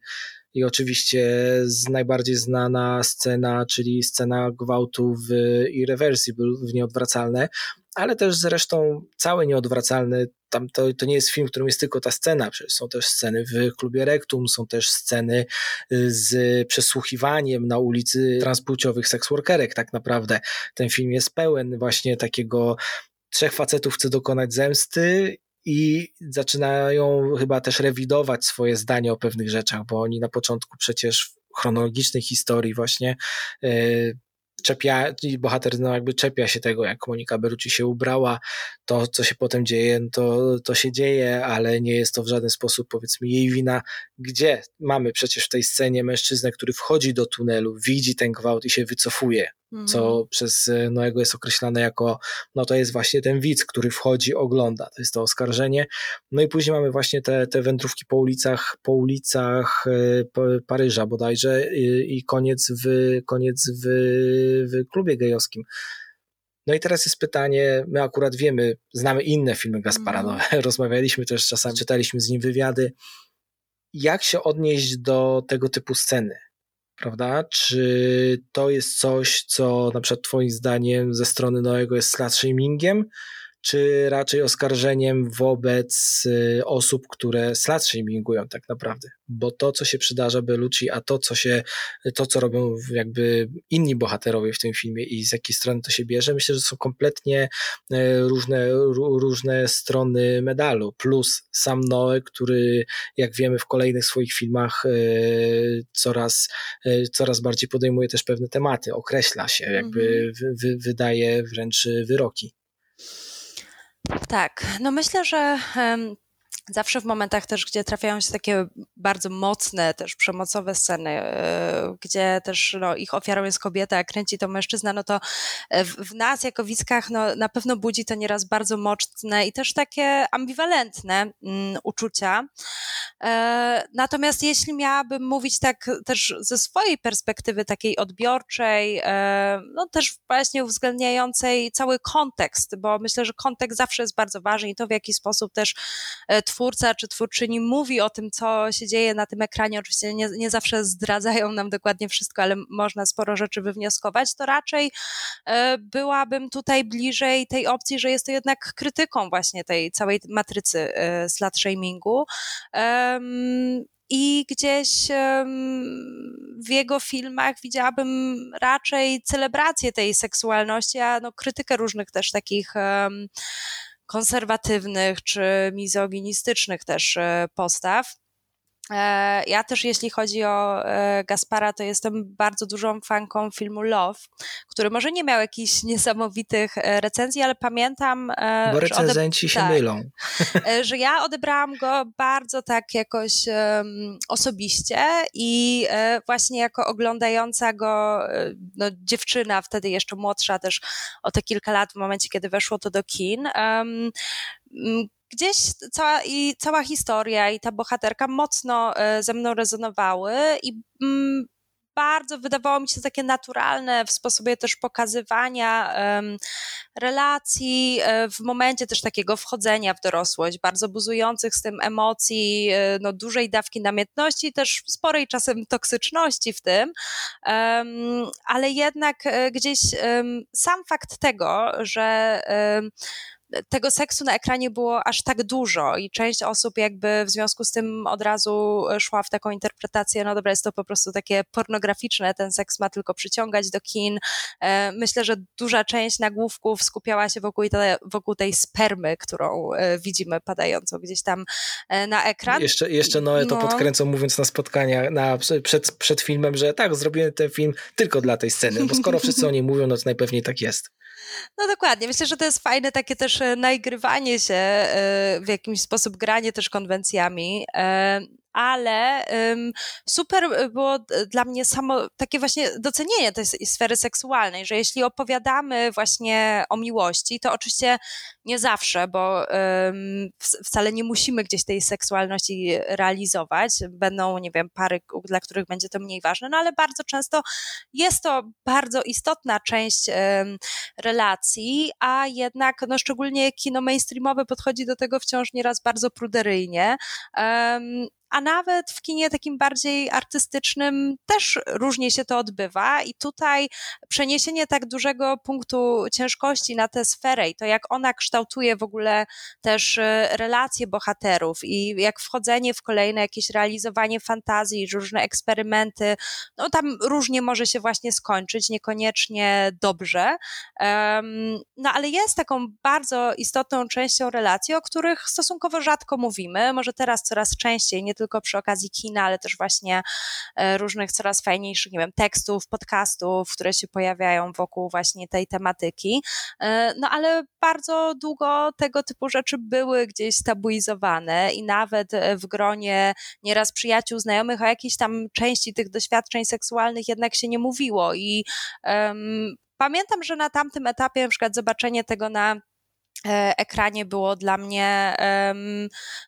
[SPEAKER 1] i oczywiście z najbardziej znana scena, czyli scena gwałtu w Irreversible, w Nieodwracalne, ale też zresztą cały Nieodwracalny, tam to, to nie jest film, w którym jest tylko ta scena, przecież są też sceny w klubie Rektum, są też sceny y, z przesłuchiwaniem na ulicy transpłciowych seksworkerek tak naprawdę. Ten film jest pełen właśnie takiego trzech facetów chce dokonać zemsty i zaczynają chyba też rewidować swoje zdanie o pewnych rzeczach, bo oni na początku przecież w chronologicznej historii właśnie yy, czepia, bohater no jakby czepia się tego, jak Monika Berucci się ubrała, to co się potem dzieje, no to, to się dzieje, ale nie jest to w żaden sposób powiedzmy jej wina, gdzie? Mamy przecież w tej scenie mężczyznę, który wchodzi do tunelu, widzi ten gwałt i się wycofuje, co mhm. przez e, Noego jest określane jako, no to jest właśnie ten widz, który wchodzi, ogląda, to jest to oskarżenie. No i później mamy właśnie te, te wędrówki po ulicach, po ulicach e, Paryża bodajże i koniec w, koniec w, w klubie gejowskim. No i teraz jest pytanie, my akurat wiemy, znamy inne filmy Gaspara, no, mhm. rozmawialiśmy też czasami, czytaliśmy z nim wywiady, jak się odnieść do tego typu sceny? Prawda? Czy to jest coś, co na przykład Twoim zdaniem ze strony Noego jest slut shamingiem, czy raczej oskarżeniem wobec y, osób, które slut shamingują tak naprawdę? Bo to, co się przydarza Belucci, a to, co się, to, co robią jakby inni bohaterowie w tym filmie i z jakiej strony to się bierze, myślę, że są kompletnie y, różne, różne strony medalu. Plus sam Noe, który, jak wiemy, w kolejnych swoich filmach y, coraz, coraz bardziej podejmuje też pewne tematy, określa się, jakby mm -hmm. wydaje wręcz wyroki.
[SPEAKER 2] Tak, no myślę, że zawsze w momentach też, gdzie trafiają się takie bardzo mocne, też przemocowe sceny, e, gdzie też no, ich ofiarą jest kobieta, a kręci to mężczyzna, no to w, w nas jako widzkach no, na pewno budzi to nieraz bardzo mocne i też takie ambiwalentne mm, uczucia. E, natomiast jeśli miałabym mówić tak też ze swojej perspektywy takiej odbiorczej, e, no też właśnie uwzględniającej cały kontekst, bo myślę, że kontekst zawsze jest bardzo ważny i to w jaki sposób też e, twórca czy twórczyni mówi o tym, co się dzieje na tym ekranie. Oczywiście nie, nie zawsze zdradzają nam dokładnie wszystko, ale można sporo rzeczy wywnioskować. To raczej byłabym tutaj bliżej tej opcji, że jest to jednak krytyką właśnie tej całej matrycy slut shamingu. I gdzieś w jego filmach widziałabym raczej celebrację tej seksualności, a no krytykę różnych też takich konserwatywnych czy mizoginistycznych też e, postaw. E, ja też, jeśli chodzi o e, Gaspara, to jestem bardzo dużą fanką filmu Love, który może nie miał jakichś niesamowitych e, recenzji, ale pamiętam.
[SPEAKER 1] Bo recenzenci się tak, mylą.
[SPEAKER 2] Że ja odebrałam go bardzo tak jakoś um, osobiście i właśnie jako oglądająca go no, dziewczyna, wtedy jeszcze młodsza, też o te kilka lat, w momencie, kiedy weszło to do kin. Um, gdzieś cała, i cała historia i ta bohaterka mocno e, ze mną rezonowały i mm, bardzo wydawało mi się takie naturalne w sposobie też pokazywania um, relacji e, w momencie też takiego wchodzenia w dorosłość, bardzo buzujących z tym emocji, e, no, dużej dawki namiętności, też sporej czasem toksyczności w tym, um, ale jednak gdzieś um, sam fakt tego, że tego seksu na ekranie było aż tak dużo i część osób jakby w związku z tym od razu szła w taką interpretację, no dobra, jest to po prostu takie pornograficzne, ten seks ma tylko przyciągać do kin. E, myślę, że duża część nagłówków skupiała się wokół, te, wokół tej spermy, którą e, widzimy padającą gdzieś tam e, na ekran.
[SPEAKER 1] Jeszcze, jeszcze Noe to no. podkręcą mówiąc na spotkaniach, na, przed, przed filmem, że tak, zrobiłem ten film tylko dla tej sceny, bo skoro wszyscy o niej mówią, no to najpewniej tak jest.
[SPEAKER 2] No dokładnie. Myślę, że to jest fajne takie też e, nagrywanie się, e, w jakimś sposób granie też konwencjami. E, ale um, super było dla mnie samo takie właśnie docenienie tej sfery seksualnej, że jeśli opowiadamy właśnie o miłości, to oczywiście nie zawsze, bo wcale nie musimy gdzieś tej seksualności realizować. Będą, nie wiem, pary, dla których będzie to mniej ważne, no ale bardzo często jest to bardzo istotna część relacji, a jednak no, szczególnie kino mainstreamowe podchodzi do tego wciąż nieraz bardzo pruderyjnie a nawet w kinie takim bardziej artystycznym też różnie się to odbywa i tutaj przeniesienie tak dużego punktu ciężkości na tę sferę i to jak ona kształtuje w ogóle też e, relacje bohaterów i jak wchodzenie w kolejne jakieś realizowanie fantazji, różne eksperymenty, no tam różnie może się właśnie skończyć, niekoniecznie dobrze, no ale jest taką bardzo istotną częścią relacji, o których stosunkowo rzadko mówimy, może teraz coraz częściej, nie tylko przy okazji kina, ale też właśnie e, różnych coraz fajniejszych, nie wiem, tekstów, podcastów, które się pojawiają wokół właśnie tej tematyki. E, no ale bardzo długo tego typu rzeczy były gdzieś tabuizowane i nawet w gronie nieraz przyjaciół, znajomych o jakiejś tam części tych doświadczeń seksualnych jednak się nie mówiło. I um, pamiętam, że na tamtym etapie na przykład zobaczenie tego na E, ekranie było dla mnie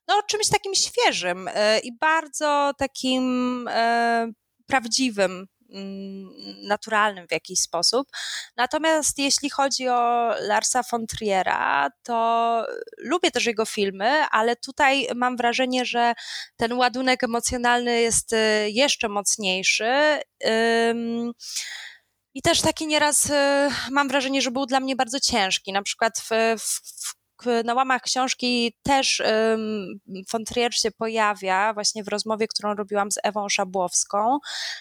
[SPEAKER 2] no, czymś takim świeżym e, i bardzo takim e, prawdziwym naturalnym w jakiś sposób. Natomiast jeśli chodzi o Larsa von Triera, to lubię też jego filmy, ale tutaj mam wrażenie, że ten ładunek emocjonalny jest jeszcze mocniejszy. I też taki nieraz y, mam wrażenie, że był dla mnie bardzo ciężki. Na przykład w, w, na łamach książki też um, von Trier się pojawia właśnie w rozmowie, którą robiłam z Ewą Szabłowską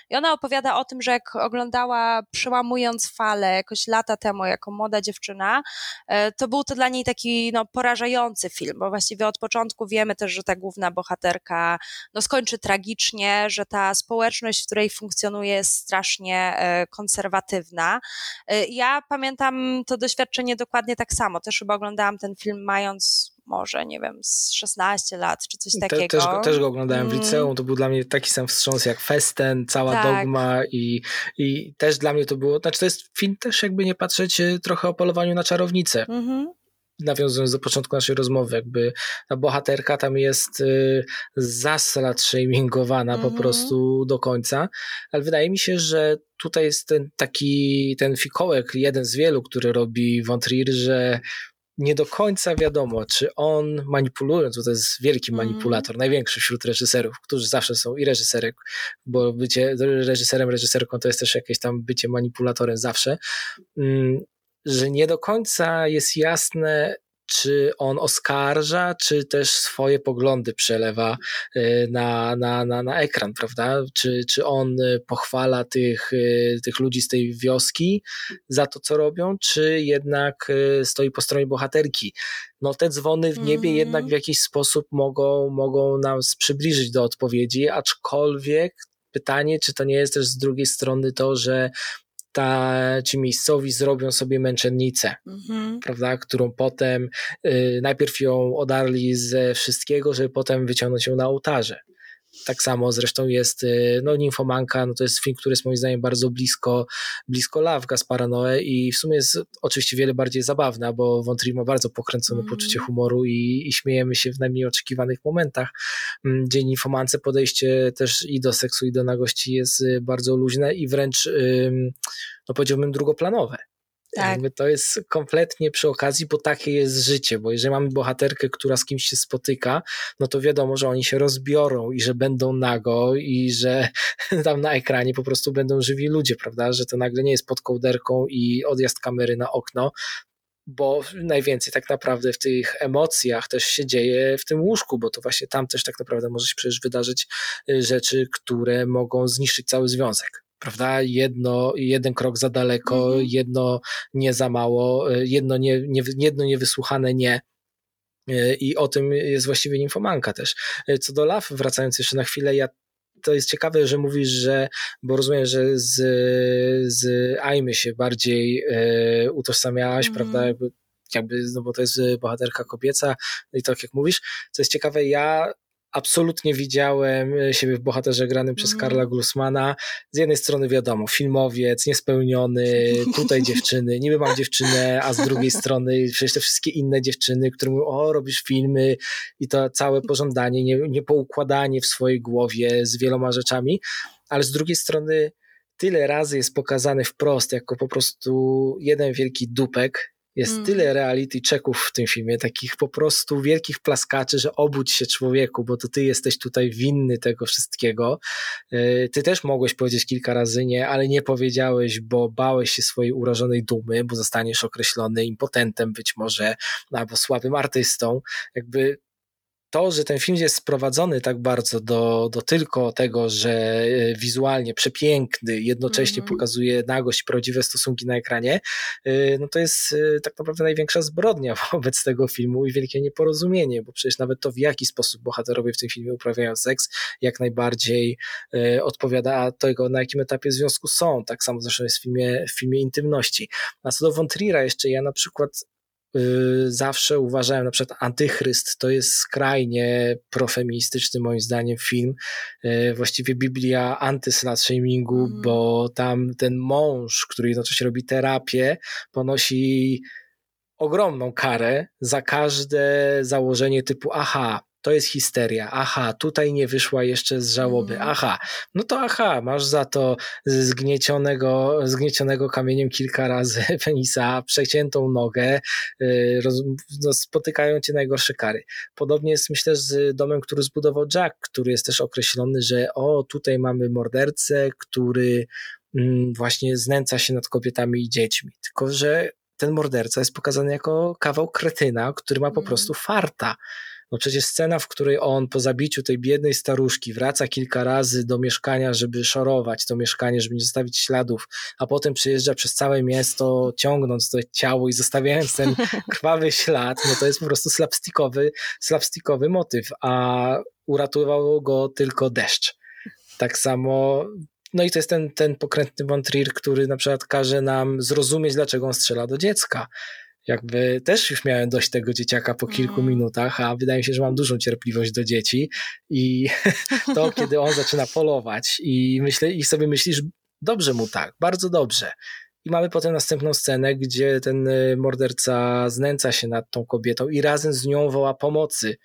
[SPEAKER 2] i ona opowiada o tym, że jak oglądała Przełamując falę jakoś lata temu jako młoda dziewczyna, e, to był to dla niej taki no, porażający film, bo właściwie od początku wiemy też, że ta główna bohaterka no, skończy tragicznie, że ta społeczność, w której funkcjonuje jest strasznie e, konserwatywna. E, ja pamiętam to doświadczenie dokładnie tak samo, też chyba oglądałam ten film mając może, nie wiem, z 16 lat, czy coś takiego.
[SPEAKER 1] Te, też, go, też go oglądałem w mm. liceum, to był dla mnie taki sam wstrząs jak Festen, cała tak. dogma i, i też dla mnie to było, znaczy to jest film też jakby nie patrzeć e, trochę o polowaniu na czarownicę. Mm-hmm nawiązując do początku naszej rozmowy, jakby ta bohaterka tam jest y, zaslat shamingowana mm-hmm. po mhm. prostu do końca, ale wydaje mi się, że tutaj jest ten taki, ten fikołek, jeden z wielu, który robi Von Trier, że nie do końca wiadomo, czy on manipulując, bo to jest wielki mhm. manipulator, mm. największy wśród reżyserów, którzy zawsze są i reżyserek, bo bycie reżyserem, reżyserką to jest też jakieś tam bycie manipulatorem zawsze, mm, że nie do końca jest jasne, czy on oskarża, czy też swoje poglądy przelewa y, na, na, na, na ekran, prawda? Czy, czy on pochwala tych, y, tych ludzi z tej wioski za to, co robią, czy jednak y, stoi po stronie bohaterki? No te dzwony w niebie mm. jednak w jakiś sposób mogą, mogą nas przybliżyć do odpowiedzi, aczkolwiek pytanie, czy to nie jest też z drugiej strony to, że ta, ci miejscowi zrobią sobie męczennicę, mhm. prawda, którą potem y, najpierw ją odarli ze wszystkiego, żeby potem wyciągnąć ją na ołtarze. Tak samo zresztą jest y, no, Ninfomanka, no to jest film, który jest moim zdaniem bardzo blisko, blisko Love Gaspara Noe i w sumie jest oczywiście wiele bardziej zabawna, bo Trier ma bardzo pokręcone mm. poczucie humoru i, i, śmiejemy się w najmniej oczekiwanych momentach, mm, gdzie Ninfomance podejście też i do seksu i do nagości jest y, bardzo luźne i wręcz no powiedziałbym drugoplanowe. Tak. Jakby to jest kompletnie przy okazji, bo takie jest życie, bo jeżeli mamy bohaterkę, która z kimś się spotyka, no to wiadomo, że oni się rozbiorą i że będą nago i że tam na ekranie po prostu będą żywi ludzie, prawda, że to nagle nie jest pod kołderką i odjazd kamery na okno, bo najwięcej tak naprawdę w tych emocjach też się dzieje w tym łóżku, bo to właśnie tam też tak naprawdę może się przecież wydarzyć y, rzeczy, które mogą zniszczyć cały związek prawda? Jedno, jeden krok za daleko, mhm. jedno nie za mało, jedno, nie, nie, jedno niewysłuchane nie. I o tym jest właściwie Ninfomanka też. Co do Law, wracając jeszcze na chwilę, ja to jest ciekawe, że mówisz, że, bo rozumiem, że z, z Aimy się bardziej e, utożsamiałaś, mm. prawda, jakby, jakby, no bo to jest bohaterka kobieca i tak jak mówisz, co jest ciekawe, ja absolutnie widziałem e, siebie w bohaterze granym przez mm. Karla Glusmana. Z jednej strony wiadomo, filmowiec, niespełniony, tutaj dziewczyny, niby mam dziewczynę, a z drugiej strony przecież te wszystkie inne dziewczyny, które mówią, o robisz filmy i to całe pożądanie, nie, niepoukładanie w swojej głowie z wieloma rzeczami, ale z drugiej strony tyle razy jest pokazany wprost jako po prostu jeden wielki dupek, jest mm. tyle reality checków w tym filmie, takich po prostu wielkich plaskaczy, że obudź się człowieku, bo to ty jesteś tutaj winny tego wszystkiego. E, ty też mogłeś powiedzieć kilka razy nie, ale nie powiedziałeś, bo bałeś się swojej urażonej dumy, bo zostaniesz określony impotentem być może, albo słabym artystą. Jakby to, że ten film jest sprowadzony tak bardzo do, do tylko tego, że e, wizualnie przepiękny, jednocześnie mm -hmm. pokazuje nagość, prawdziwe stosunki na ekranie, e, no to jest e, tak naprawdę największa zbrodnia wobec tego filmu i wielkie nieporozumienie, bo przecież nawet to, w jaki sposób bohaterowie w tym filmie uprawiają seks, jak najbardziej odpowiada tego, na jakim etapie związku są. Tak samo zresztą jest w filmie, w filmie intymności. A co do Von Trier'a jeszcze, ja na przykład zawsze uważałem, na przykład Antychryst to jest skrajnie profeministyczny moim zdaniem film, y, właściwie Biblia antyslut shamingu, mm. bo tam ten mąż, który jednocześnie robi terapię, ponosi ogromną karę za każde założenie typu aha, to jest histeria. Aha, tutaj nie wyszła jeszcze z żałoby. Mhm. Aha, no to aha, masz za to zgniecionego, zgniecionego kamieniem kilka razy penisa, przeciętą nogę, y, roz, no, spotykają cię najgorsze kary. Podobnie jest myślę z domem, który zbudował Jack, który jest też określony, że o, tutaj mamy mordercę, który mm, właśnie znęca się nad kobietami i dziećmi. Tylko, że ten morderca jest pokazany jako kawał kretyna, który ma po mm. prostu farta. No przecież scena, w której on po zabiciu tej biednej staruszki wraca kilka razy do mieszkania, żeby szorować to mieszkanie, żeby nie zostawić śladów, a potem przyjeżdża przez całe miasto, ciągnąc to ciało i zostawiając ten krwawy ślad, no to jest po prostu slapstickowy, slapstickowy motyw, a uratował go tylko deszcz. Tak samo no i to jest ten, ten pokrętny Von Trier, który na przykład każe nam zrozumieć, dlaczego on strzela do dziecka jakby też już miałem dość tego dzieciaka po kilku mm. minutach, a wydaje mi się, że mam dużą cierpliwość do dzieci i to, kiedy on zaczyna polować i myślę, i sobie myślisz, dobrze mu tak, bardzo dobrze. I mamy potem następną scenę, gdzie ten y, morderca znęca się nad tą kobietą i razem z nią woła pomocy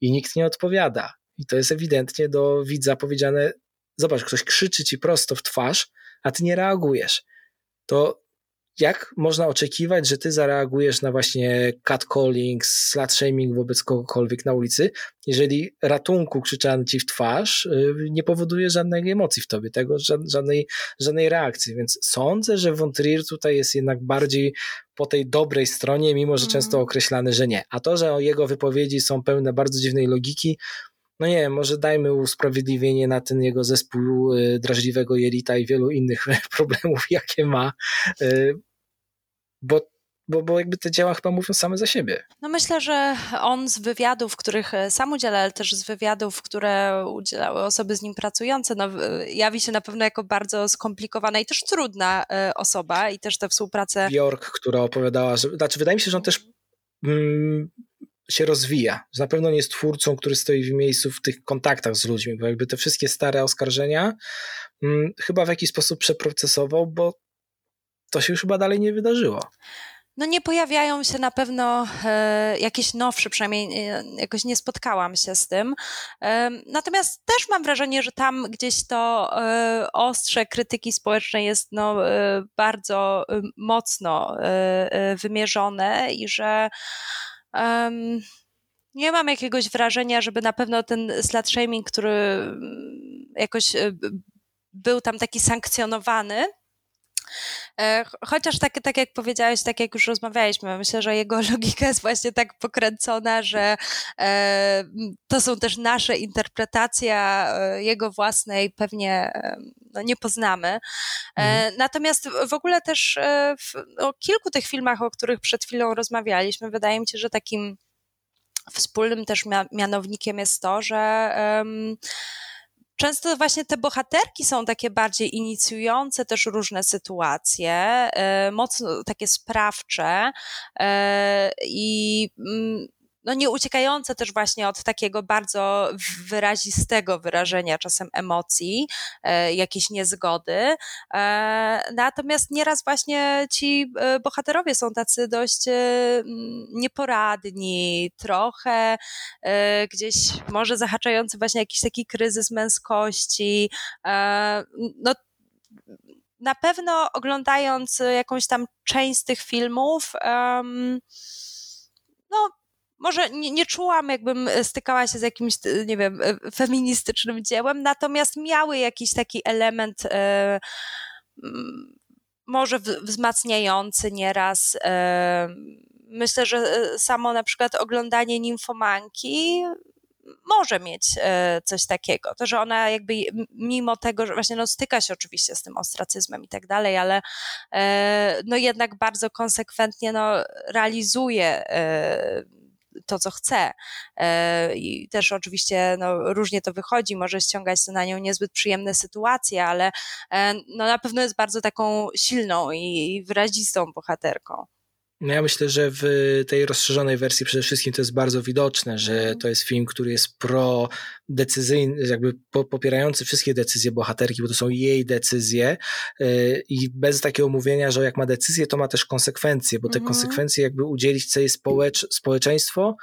[SPEAKER 1] i nikt nie odpowiada. I to jest ewidentnie do widza powiedziane, zobacz, ktoś krzyczy ci prosto w twarz, a ty nie reagujesz. To jak można oczekiwać, że ty zareagujesz na właśnie catcalling, slut shaming wobec kogokolwiek na ulicy, jeżeli ratunku krzyczany ci w twarz y, nie powoduje żadnej emocji w tobie, tego, żadnej, żadnej reakcji. Więc sądzę, że Von Trier tutaj jest jednak bardziej po tej dobrej stronie, mimo że często określany, że nie. A to, że jego wypowiedzi są pełne bardzo dziwnej logiki, no nie może dajmy usprawiedliwienie na ten jego zespół y, drażliwego jelita i wielu innych problemów, jakie ma, y, bo bo, bo jakby te dzieła chyba mówią same za siebie.
[SPEAKER 2] No myślę, że on z wywiadów, których e, sam udziela, ale też z wywiadów, które udzielały osoby z nim pracujące, no, jawi się na pewno jako bardzo skomplikowana i też trudna osoba i też tę współpracę.
[SPEAKER 1] Bjork, która opowiadała, że, znaczy wydaje mi się, że on też mm, się rozwija. Na pewno nie jest twórcą, który stoi w miejscu w tych kontaktach z ludźmi, bo jakby te wszystkie stare oskarżenia mm, chyba w jakiś sposób przeprocesował, bo to się już chyba dalej nie wydarzyło.
[SPEAKER 2] No nie pojawiają się na pewno e, jakieś nowsze, przynajmniej e, jakoś nie spotkałam się z tym. E, natomiast też mam wrażenie, że tam gdzieś to e, ostrze krytyki społecznej jest no, e, bardzo e, mocno wymierzone i że nie mam jakiegoś wrażenia, żeby na pewno ten slut shaming, który mm, jakoś był tam taki sankcjonowany, E, chociaż tak, tak jak powiedziałeś, tak jak już rozmawialiśmy, myślę, że jego logika jest właśnie tak pokręcona, że e, to są też nasze interpretacje, e, jego własnej pewnie no, nie poznamy. Mhm. Natomiast w ogóle też w o kilku tych filmach, o których przed chwilą rozmawialiśmy, wydaje mi się, że takim wspólnym też mianownikiem jest to, że um, Często właśnie te bohaterki są takie bardziej inicjujące też różne sytuacje, e, mocno takie sprawcze e, i mm, no nie uciekające też właśnie od takiego bardzo wyrazistego wyrażenia czasem emocji, e, jakiejś niezgody. E, natomiast nieraz właśnie ci e, bohaterowie są tacy dość e, nieporadni, trochę e, gdzieś może zahaczający właśnie jakiś taki kryzys męskości. E, no, na pewno oglądając jakąś tam część z tych filmów, um, no, może nie, nie, czułam, jakbym e, stykała się z jakimś, e, nie wiem, e, feministycznym dziełem, natomiast miały jakiś taki element e, może wzmacniający nieraz. E, myślę, że samo na przykład oglądanie nimfomanki może mieć coś takiego. To, że ona jakby mimo tego, że właśnie no styka się oczywiście z tym ostracyzmem i tak dalej, ale no jednak bardzo konsekwentnie no realizuje to, co chce. I też oczywiście no, różnie to wychodzi, może ściągać na nią niezbyt przyjemne sytuacje, ale e, no, na pewno jest bardzo taką silną i wyrazistą bohaterką.
[SPEAKER 1] No ja myślę, że w tej rozszerzonej wersji przede wszystkim to jest bardzo widoczne, że mhm. to jest film, który jest pro-decyzyjny, jakby popierający wszystkie decyzje bohaterki, bo to są jej decyzje y, i bez takiego mówienia, że jak ma decyzję, to ma też konsekwencje, bo te mhm. konsekwencje jakby udzielić jej społecz społeczeństwo,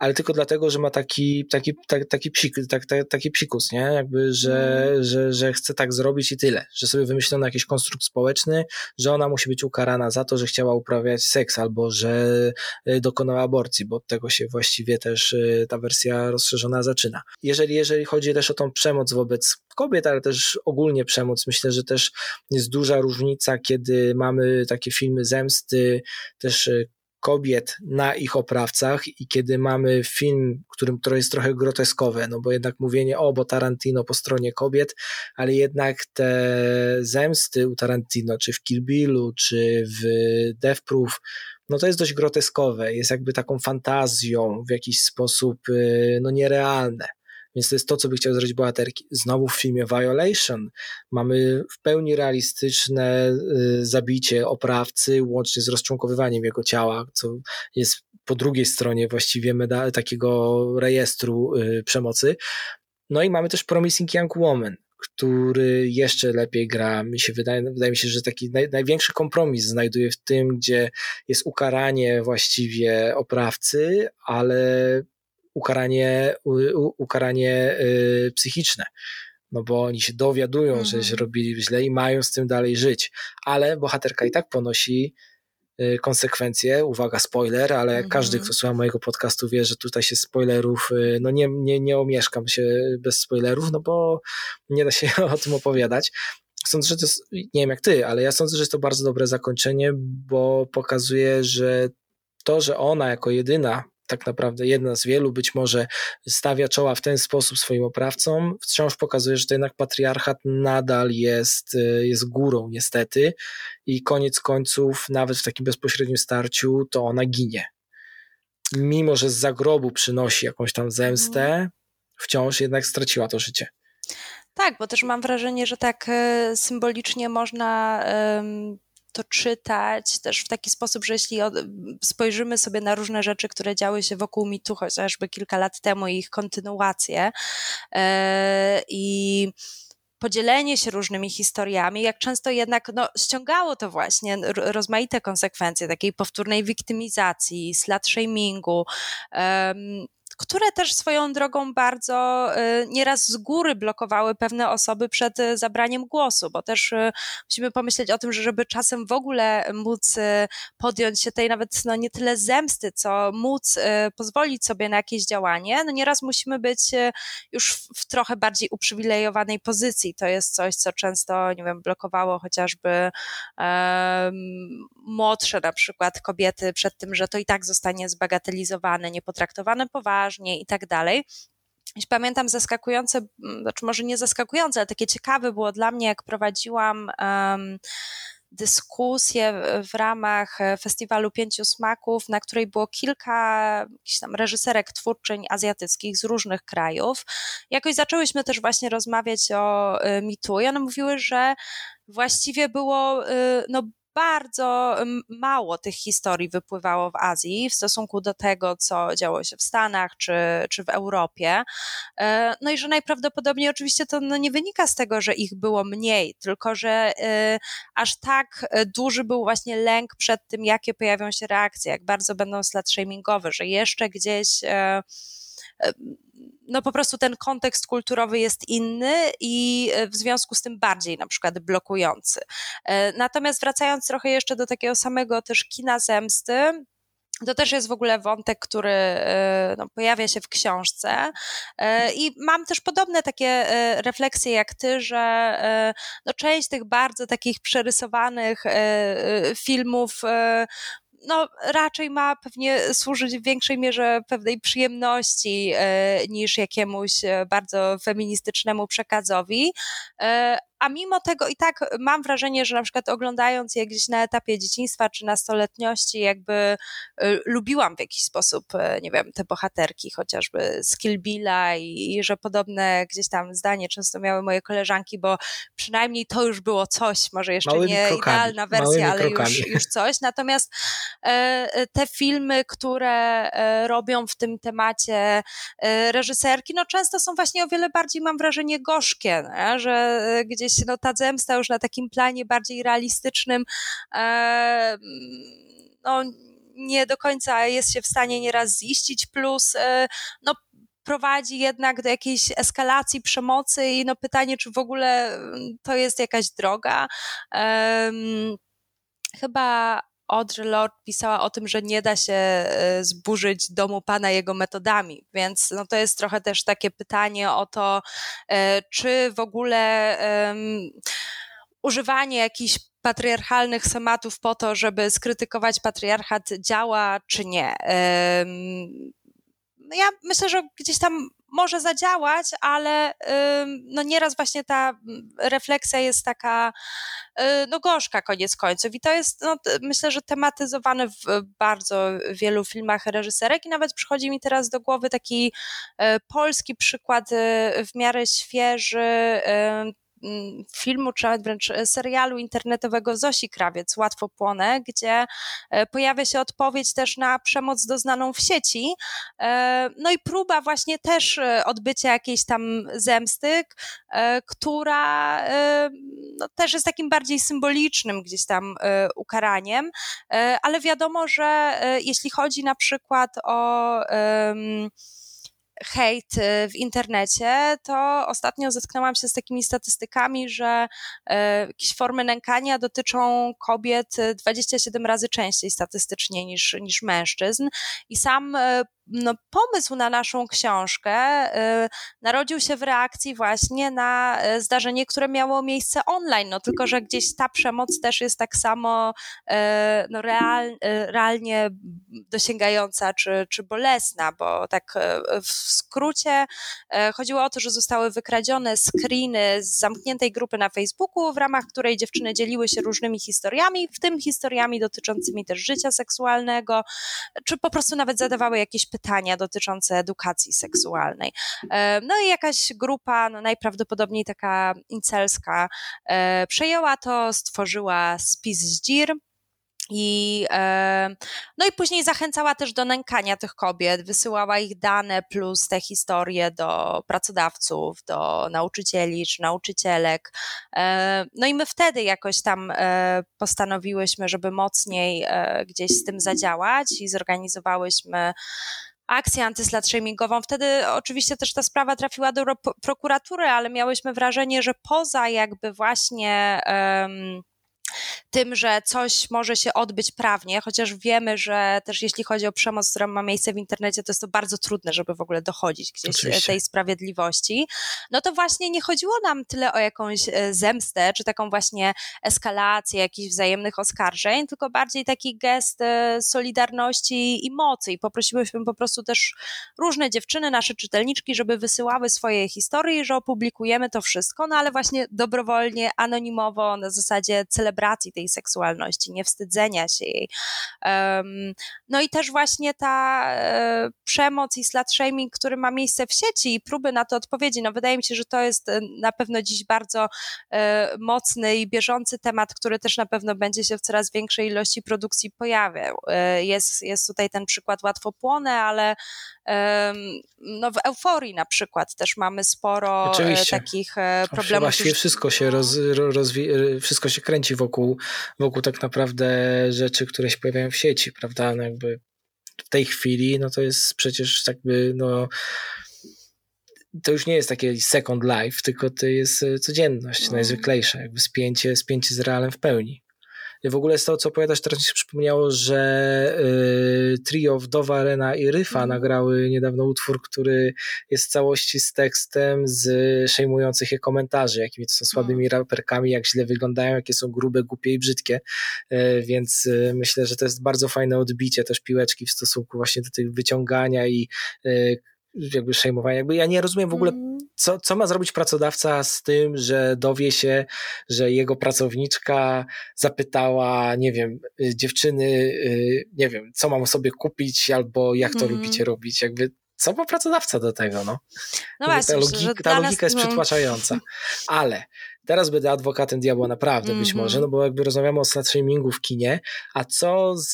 [SPEAKER 1] ale tylko dlatego, że ma taki, taki, taki, taki, psik, tak, tak, taki psikus, nie? Jakby, że, mm. że, że chce tak zrobić i tyle. Że sobie wymyślono jakiś konstrukt społeczny, że ona musi być ukarana za to, że chciała uprawiać seks albo że y, dokonała aborcji, bo od tego się właściwie też y, ta wersja rozszerzona zaczyna. Jeżeli, jeżeli chodzi też o tą przemoc wobec kobiet, ale też ogólnie przemoc, myślę, że też jest duża różnica, kiedy mamy takie filmy zemsty, też y, kobiet na ich oprawcach i kiedy mamy film, którym to jest trochę groteskowe, no bo jednak mówienie o, bo Tarantino po stronie kobiet, ale jednak te zemsty u Tarantino, czy w Kill Billu, czy w Death Proof, no to jest dość groteskowe, jest jakby taką fantazją w jakiś sposób y, no nierealne. Więc to jest to, co by chciał zrobić bohaterki. Znowu w filmie Violation mamy w pełni realistyczne y, zabicie oprawcy, łącznie z rozczłonkowywaniem jego ciała, co jest po drugiej stronie właściwie meda- takiego rejestru y, przemocy. No i mamy też Promising Young Woman, który jeszcze lepiej gra. Mi się wydaje, wydaje mi się, że taki naj, największy kompromis znajduje w tym, gdzie jest ukaranie właściwie oprawcy, ale ukaranie, ukaranie y, psychiczne. no bo oni się dowiadują, -hmm. że się robili źle i mają z tym dalej żyć, ale bohaterka i tak ponosi y, konsekwencje, uwaga, spoiler, ale -hmm. każdy, kto słucha mojego podcastu wie, że tutaj się spoilerów, y, no nie, nie, nie omieszkam się bez spoilerów, no bo nie da się o tym opowiadać. Sądzę, że to jest, nie wiem jak ty, ale ja sądzę, że jest to bardzo dobre zakończenie, bo pokazuje, że to, że ona jako jedyna tak naprawdę jedna z wielu być może stawia czoła w ten sposób swoim oprawcom, wciąż pokazuje, że to jednak patriarchat nadal jest, y, jest górą niestety i koniec końców nawet w takim bezpośrednim starciu to ona ginie. Mimo, że z zagrobu przynosi jakąś tam zemstę, mhm. wciąż jednak straciła to życie.
[SPEAKER 2] Tak, bo też mam wrażenie, że tak e, symbolicznie można to czytać też w taki sposób, że jeśli spojrzymy sobie na różne rzeczy, które działy się wokół mitu chociażby kilka lat temu i ich kontynuację e, i podzielenie się różnymi historiami, jak często jednak no, ściągało to właśnie rozmaite konsekwencje takiej powtórnej wiktymizacji, slut shamingu, które też swoją drogą bardzo y, nieraz z góry blokowały pewne osoby przed y, zabraniem głosu, bo też y, musimy pomyśleć o tym, że żeby czasem w ogóle móc podjąć się tej nawet no, nie tyle zemsty, co móc pozwolić sobie na jakieś działanie, no nieraz musimy być już w trochę bardziej uprzywilejowanej pozycji. To jest coś, co często, nie wiem, blokowało chociażby um, młodsze na przykład kobiety przed tym, że to i tak zostanie zbagatelizowane, niepotraktowane poważnie, i tak dalej. Pamiętam zaskakujące, znaczy może nie zaskakujące, ale takie ciekawe było dla mnie, jak prowadziłam um, dyskusję w ramach Festiwalu Pięciu Smaków, na której było kilka tam reżyserek twórczyń azjatyckich z różnych krajów. Jakoś zaczęłyśmy też właśnie rozmawiać o y, mitu i one mówiły, że właściwie było y, no, bardzo mało tych historii wypływało w Azji w stosunku do tego, co działo się w Stanach czy, czy w Europie. E, no i że najprawdopodobniej oczywiście to no nie wynika z tego, że ich było mniej, tylko że e, aż tak e, duży był właśnie lęk przed tym, jakie pojawią się reakcje, jak bardzo będą slut shamingowe, że jeszcze gdzieś no po prostu ten kontekst kulturowy jest inny i e, w związku z tym bardziej na przykład blokujący. E, natomiast wracając trochę jeszcze do takiego samego też kina zemsty, to też jest w ogóle wątek, który e, no, pojawia się w książce. I mam też podobne takie refleksje jak ty, że no, część tych bardzo takich przerysowanych filmów no, raczej ma pewnie służyć w większej mierze pewnej przyjemności e, niż jakiemuś e, bardzo feministycznemu przekazowi. E, a mimo tego i tak mam wrażenie, że na przykład oglądając je gdzieś na etapie dzieciństwa czy nastoletniości, jakby y, lubiłam w jakiś sposób, y, nie wiem, te bohaterki, chociażby z Kill Billa i, i że podobne gdzieś tam zdanie często miały moje koleżanki, bo przynajmniej to już było coś, może jeszcze Małymi nie krokami. idealna wersja, ale już, już coś. Natomiast e, te filmy, które e, robią w tym temacie e, reżyserki, no często są właśnie o wiele bardziej, mam wrażenie, gorzkie, nie? że gdzieś no, ta zemsta już na takim planie bardziej realistycznym e, no, nie do końca jest się w stanie nieraz ziścić, plus e, no, prowadzi jednak do jakiejś eskalacji przemocy i no pytanie, czy w ogóle to jest jakaś droga. Um, chyba Audre Lorde pisała o tym, że nie da się e, zburzyć domu Pana jego metodami, więc no to jest trochę też takie pytanie o to, e, czy w ogóle um, używanie jakichś patriarchalnych schematów po to, żeby skrytykować patriarchat działa, czy nie. Um, ja myślę, że gdzieś tam może zadziałać, ale no nieraz właśnie ta refleksja jest taka y, no gorzka koniec końców. I to jest no, myślę, że tematyzowane w bardzo wielu filmach reżyserek. I nawet przychodzi mi teraz do głowy taki y, polski przykład y, w miarę świeży Mm, filmu, czy wręcz e, serialu internetowego Zosi Krawiec, Łatwo Płonę, gdzie e, pojawia się odpowiedź też na przemoc doznaną w sieci. E, no i próba właśnie też odbycia jakiejś tam zemsty, która no, też jest takim bardziej symbolicznym gdzieś tam ukaraniem, ale wiadomo, że jeśli chodzi na przykład o hejt y, w internecie, to ostatnio zetknęłam się z takimi statystykami, że y, jakieś formy nękania dotyczą kobiet 27 razy częściej statystycznie niż, niż mężczyzn. I sam no, pomysł na naszą książkę y, narodził się w reakcji właśnie na y, zdarzenie, które miało miejsce online, no tylko, że gdzieś ta przemoc też jest tak samo y, no, real, realnie dosięgająca czy, czy bolesna, bo tak w skrócie chodziło o to, że zostały wykradzione screeny z zamkniętej grupy na Facebooku, w ramach której dziewczyny dzieliły się różnymi historiami, w tym historiami dotyczącymi też życia seksualnego, czy po prostu nawet zadawały jakieś pytania pytania dotyczące edukacji seksualnej. E, no i jakaś grupa, no najprawdopodobniej taka incelska, e, przejęła to, stworzyła spis zdzir, i, e, no i później zachęcała też do nękania tych kobiet, wysyłała ich dane plus te historie do pracodawców, do nauczycieli czy nauczycielek. No i my wtedy jakoś tam postanowiłyśmy, żeby mocniej gdzieś z tym zadziałać i zorganizowałyśmy akcję antyslut-shamingową. Wtedy oczywiście też ta sprawa trafiła do prokuratury, ale miałyśmy wrażenie, że poza jakby właśnie um, tym, że coś może się odbyć prawnie, chociaż wiemy, że też jeśli chodzi o przemoc, która ma miejsce w internecie, to jest to bardzo trudne, żeby w ogóle dochodzić gdzieś Oczywiście. tej sprawiedliwości. No to właśnie nie chodziło nam tyle o jakąś e, zemstę, czy taką właśnie eskalację jakichś wzajemnych oskarżeń, tylko bardziej taki gest e, solidarności i mocy. I poprosiłyśmy po prostu też różne dziewczyny, nasze czytelniczki, żeby wysyłały swoje historie, że opublikujemy to wszystko, no ale właśnie dobrowolnie, anonimowo, na zasadzie celebracji tej tej seksualności, nie wstydzenia się jej. No i też właśnie ta e, przemoc i slut shaming, który ma miejsce w sieci i próby na to odpowiedzi. No wydaje mi się, że to jest e, na pewno dziś bardzo e, mocny i bieżący temat, który też na pewno będzie się w coraz większej ilości produkcji pojawiał. Jest, jest tutaj ten przykład łatwo płonę, ale no w euforii na przykład też mamy sporo Oczywiście. takich problemów.
[SPEAKER 1] Właściwie wszystko się, roz, rozwi- wszystko się kręci wokół wokół tak naprawdę rzeczy, które się pojawiają w sieci, prawda? No jakby w tej chwili, no to jest przecież jakby, no to już nie jest takie second life, tylko to jest e, codzienność no. najzwyklejsza, jakby spięcie, spięcie z realem w pełni. W ogóle z tego, co opowiadasz, teraz mi się przypomniało, że y, trio Wdowa, Rena i Ryfa mm. nagrały niedawno utwór, który jest w całości z tekstem z szejmujących je komentarzy, jakimi to są słabymi mm. raperkami, jak źle wyglądają, jakie są grube, głupie i brzydkie, y, więc y, myślę, że to jest bardzo fajne odbicie też piłeczki w stosunku właśnie do tych wyciągania i y, jakby szejmowania. Jakby ja nie rozumiem w ogóle, mm. Co, co ma zrobić pracodawca z tym, że dowie się, że jego pracowniczka zapytała, nie wiem, y, dziewczyny, y, nie wiem, co mam sobie kupić albo jak to mm. lubicie robić. Jakby co ma pracodawca do tego, no?
[SPEAKER 2] No właśnie,
[SPEAKER 1] ta logika, ta logika nas, jest no... przytłaczająca. Ale Teraz będę adwokatem diabła naprawdę mm -hmm. być może, mhm. no bo jakby rozmawiamy o slut shamingu w kinie, a co z,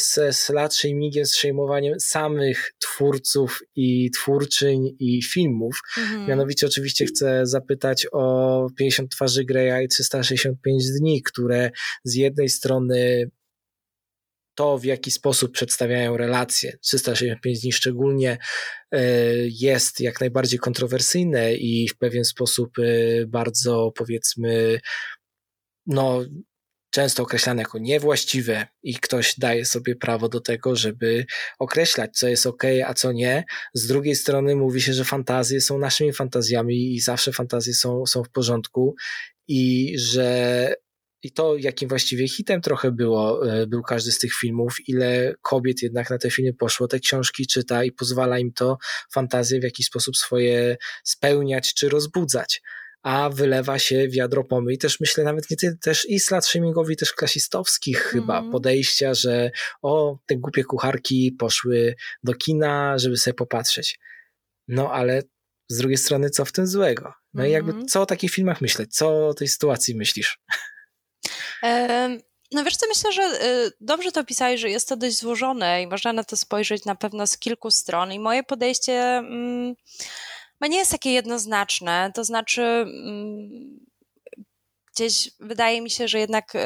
[SPEAKER 1] ze slut shamingiem, z shamowaniem samych twórców i twórczyń i filmów? Mm -hmm. Mianowicie oczywiście chcę zapytać o 50 twarzy Greya i 365 dni, które z jednej strony to, w jaki sposób przedstawiają relacje, 365 dni szczególnie, e, jest jak najbardziej kontrowersyjne i w pewien sposób e, bardzo, powiedzmy, no, często określane jako niewłaściwe i ktoś daje sobie prawo do tego, żeby określać, co jest ok, a co nie. Z drugiej strony mówi się, że fantazje są naszymi fantazjami i zawsze fantazje są, są w porządku i że i to, jakim właściwie hitem trochę było, e, był każdy z tych filmów, ile kobiet jednak na te filmy poszło, te książki czyta i pozwala im to fantazję w jakiś sposób swoje spełniać czy rozbudzać a wylewa się wiadro pomy i też myślę nawet nie ty, też i slat shamingowi też klasistowskich chyba mhm. podejścia, że o, te głupie kucharki poszły do kina, żeby sobie popatrzeć. No ale z drugiej strony co w tym złego? No mm. i jakby mhm. co o takich filmach myśleć? Co o tej sytuacji myślisz?
[SPEAKER 2] No wiesz co, myślę, że y, dobrze to pisałeś, że jest to dość złożone i można na to spojrzeć na pewno z kilku stron i moje podejście mm, nie jest takie jednoznaczne, to znaczy mm, gdzieś wydaje mi się, że jednak y,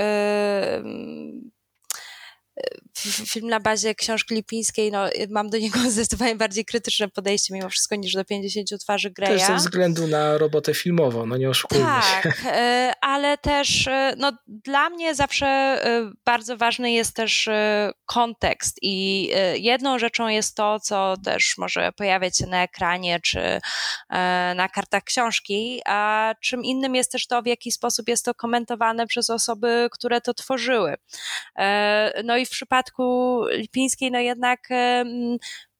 [SPEAKER 2] film na bazie książki Lipińskiej, no mam do niego zdecydowanie bardziej krytyczne podejście mimo wszystko niż do 50 twarzy Greya.
[SPEAKER 1] Też ze względu na robotę filmową, no nie oszukujmy
[SPEAKER 2] tak,
[SPEAKER 1] się.
[SPEAKER 2] Tak, ale też no, dla mnie zawsze bardzo ważny jest też kontekst i jedną rzeczą jest to, co też może pojawiać się na ekranie czy na kartach książki, a czym innym jest też to, w jaki sposób jest to komentowane przez osoby, które to tworzyły. E, no i w przypadku Lipińskiej, no jednak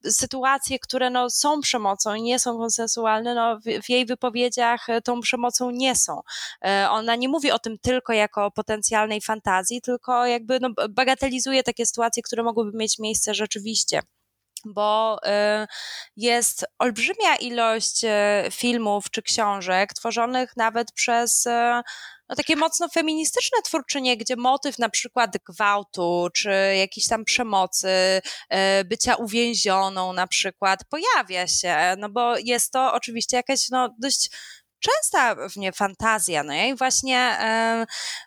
[SPEAKER 2] sytuacje, które no, są przemocą i nie są konsensualne, no, w, w, jej wypowiedziach e, tą przemocą nie są. E, ona nie mówi o tym tylko jako o potencjalnej fantazji, tylko jakby no, bagatelizuje takie sytuacje, które mogłyby mieć miejsce rzeczywiście bo jest olbrzymia ilość filmów czy książek tworzonych nawet przez no, takie mocno feministyczne twórczynie, gdzie motyw na przykład gwałtu, czy jakiejś tam przemocy, e, bycia uwięzioną na przykład pojawia się, no bo jest to oczywiście jakaś no, dość częsta w nie fantazja, no i właśnie e,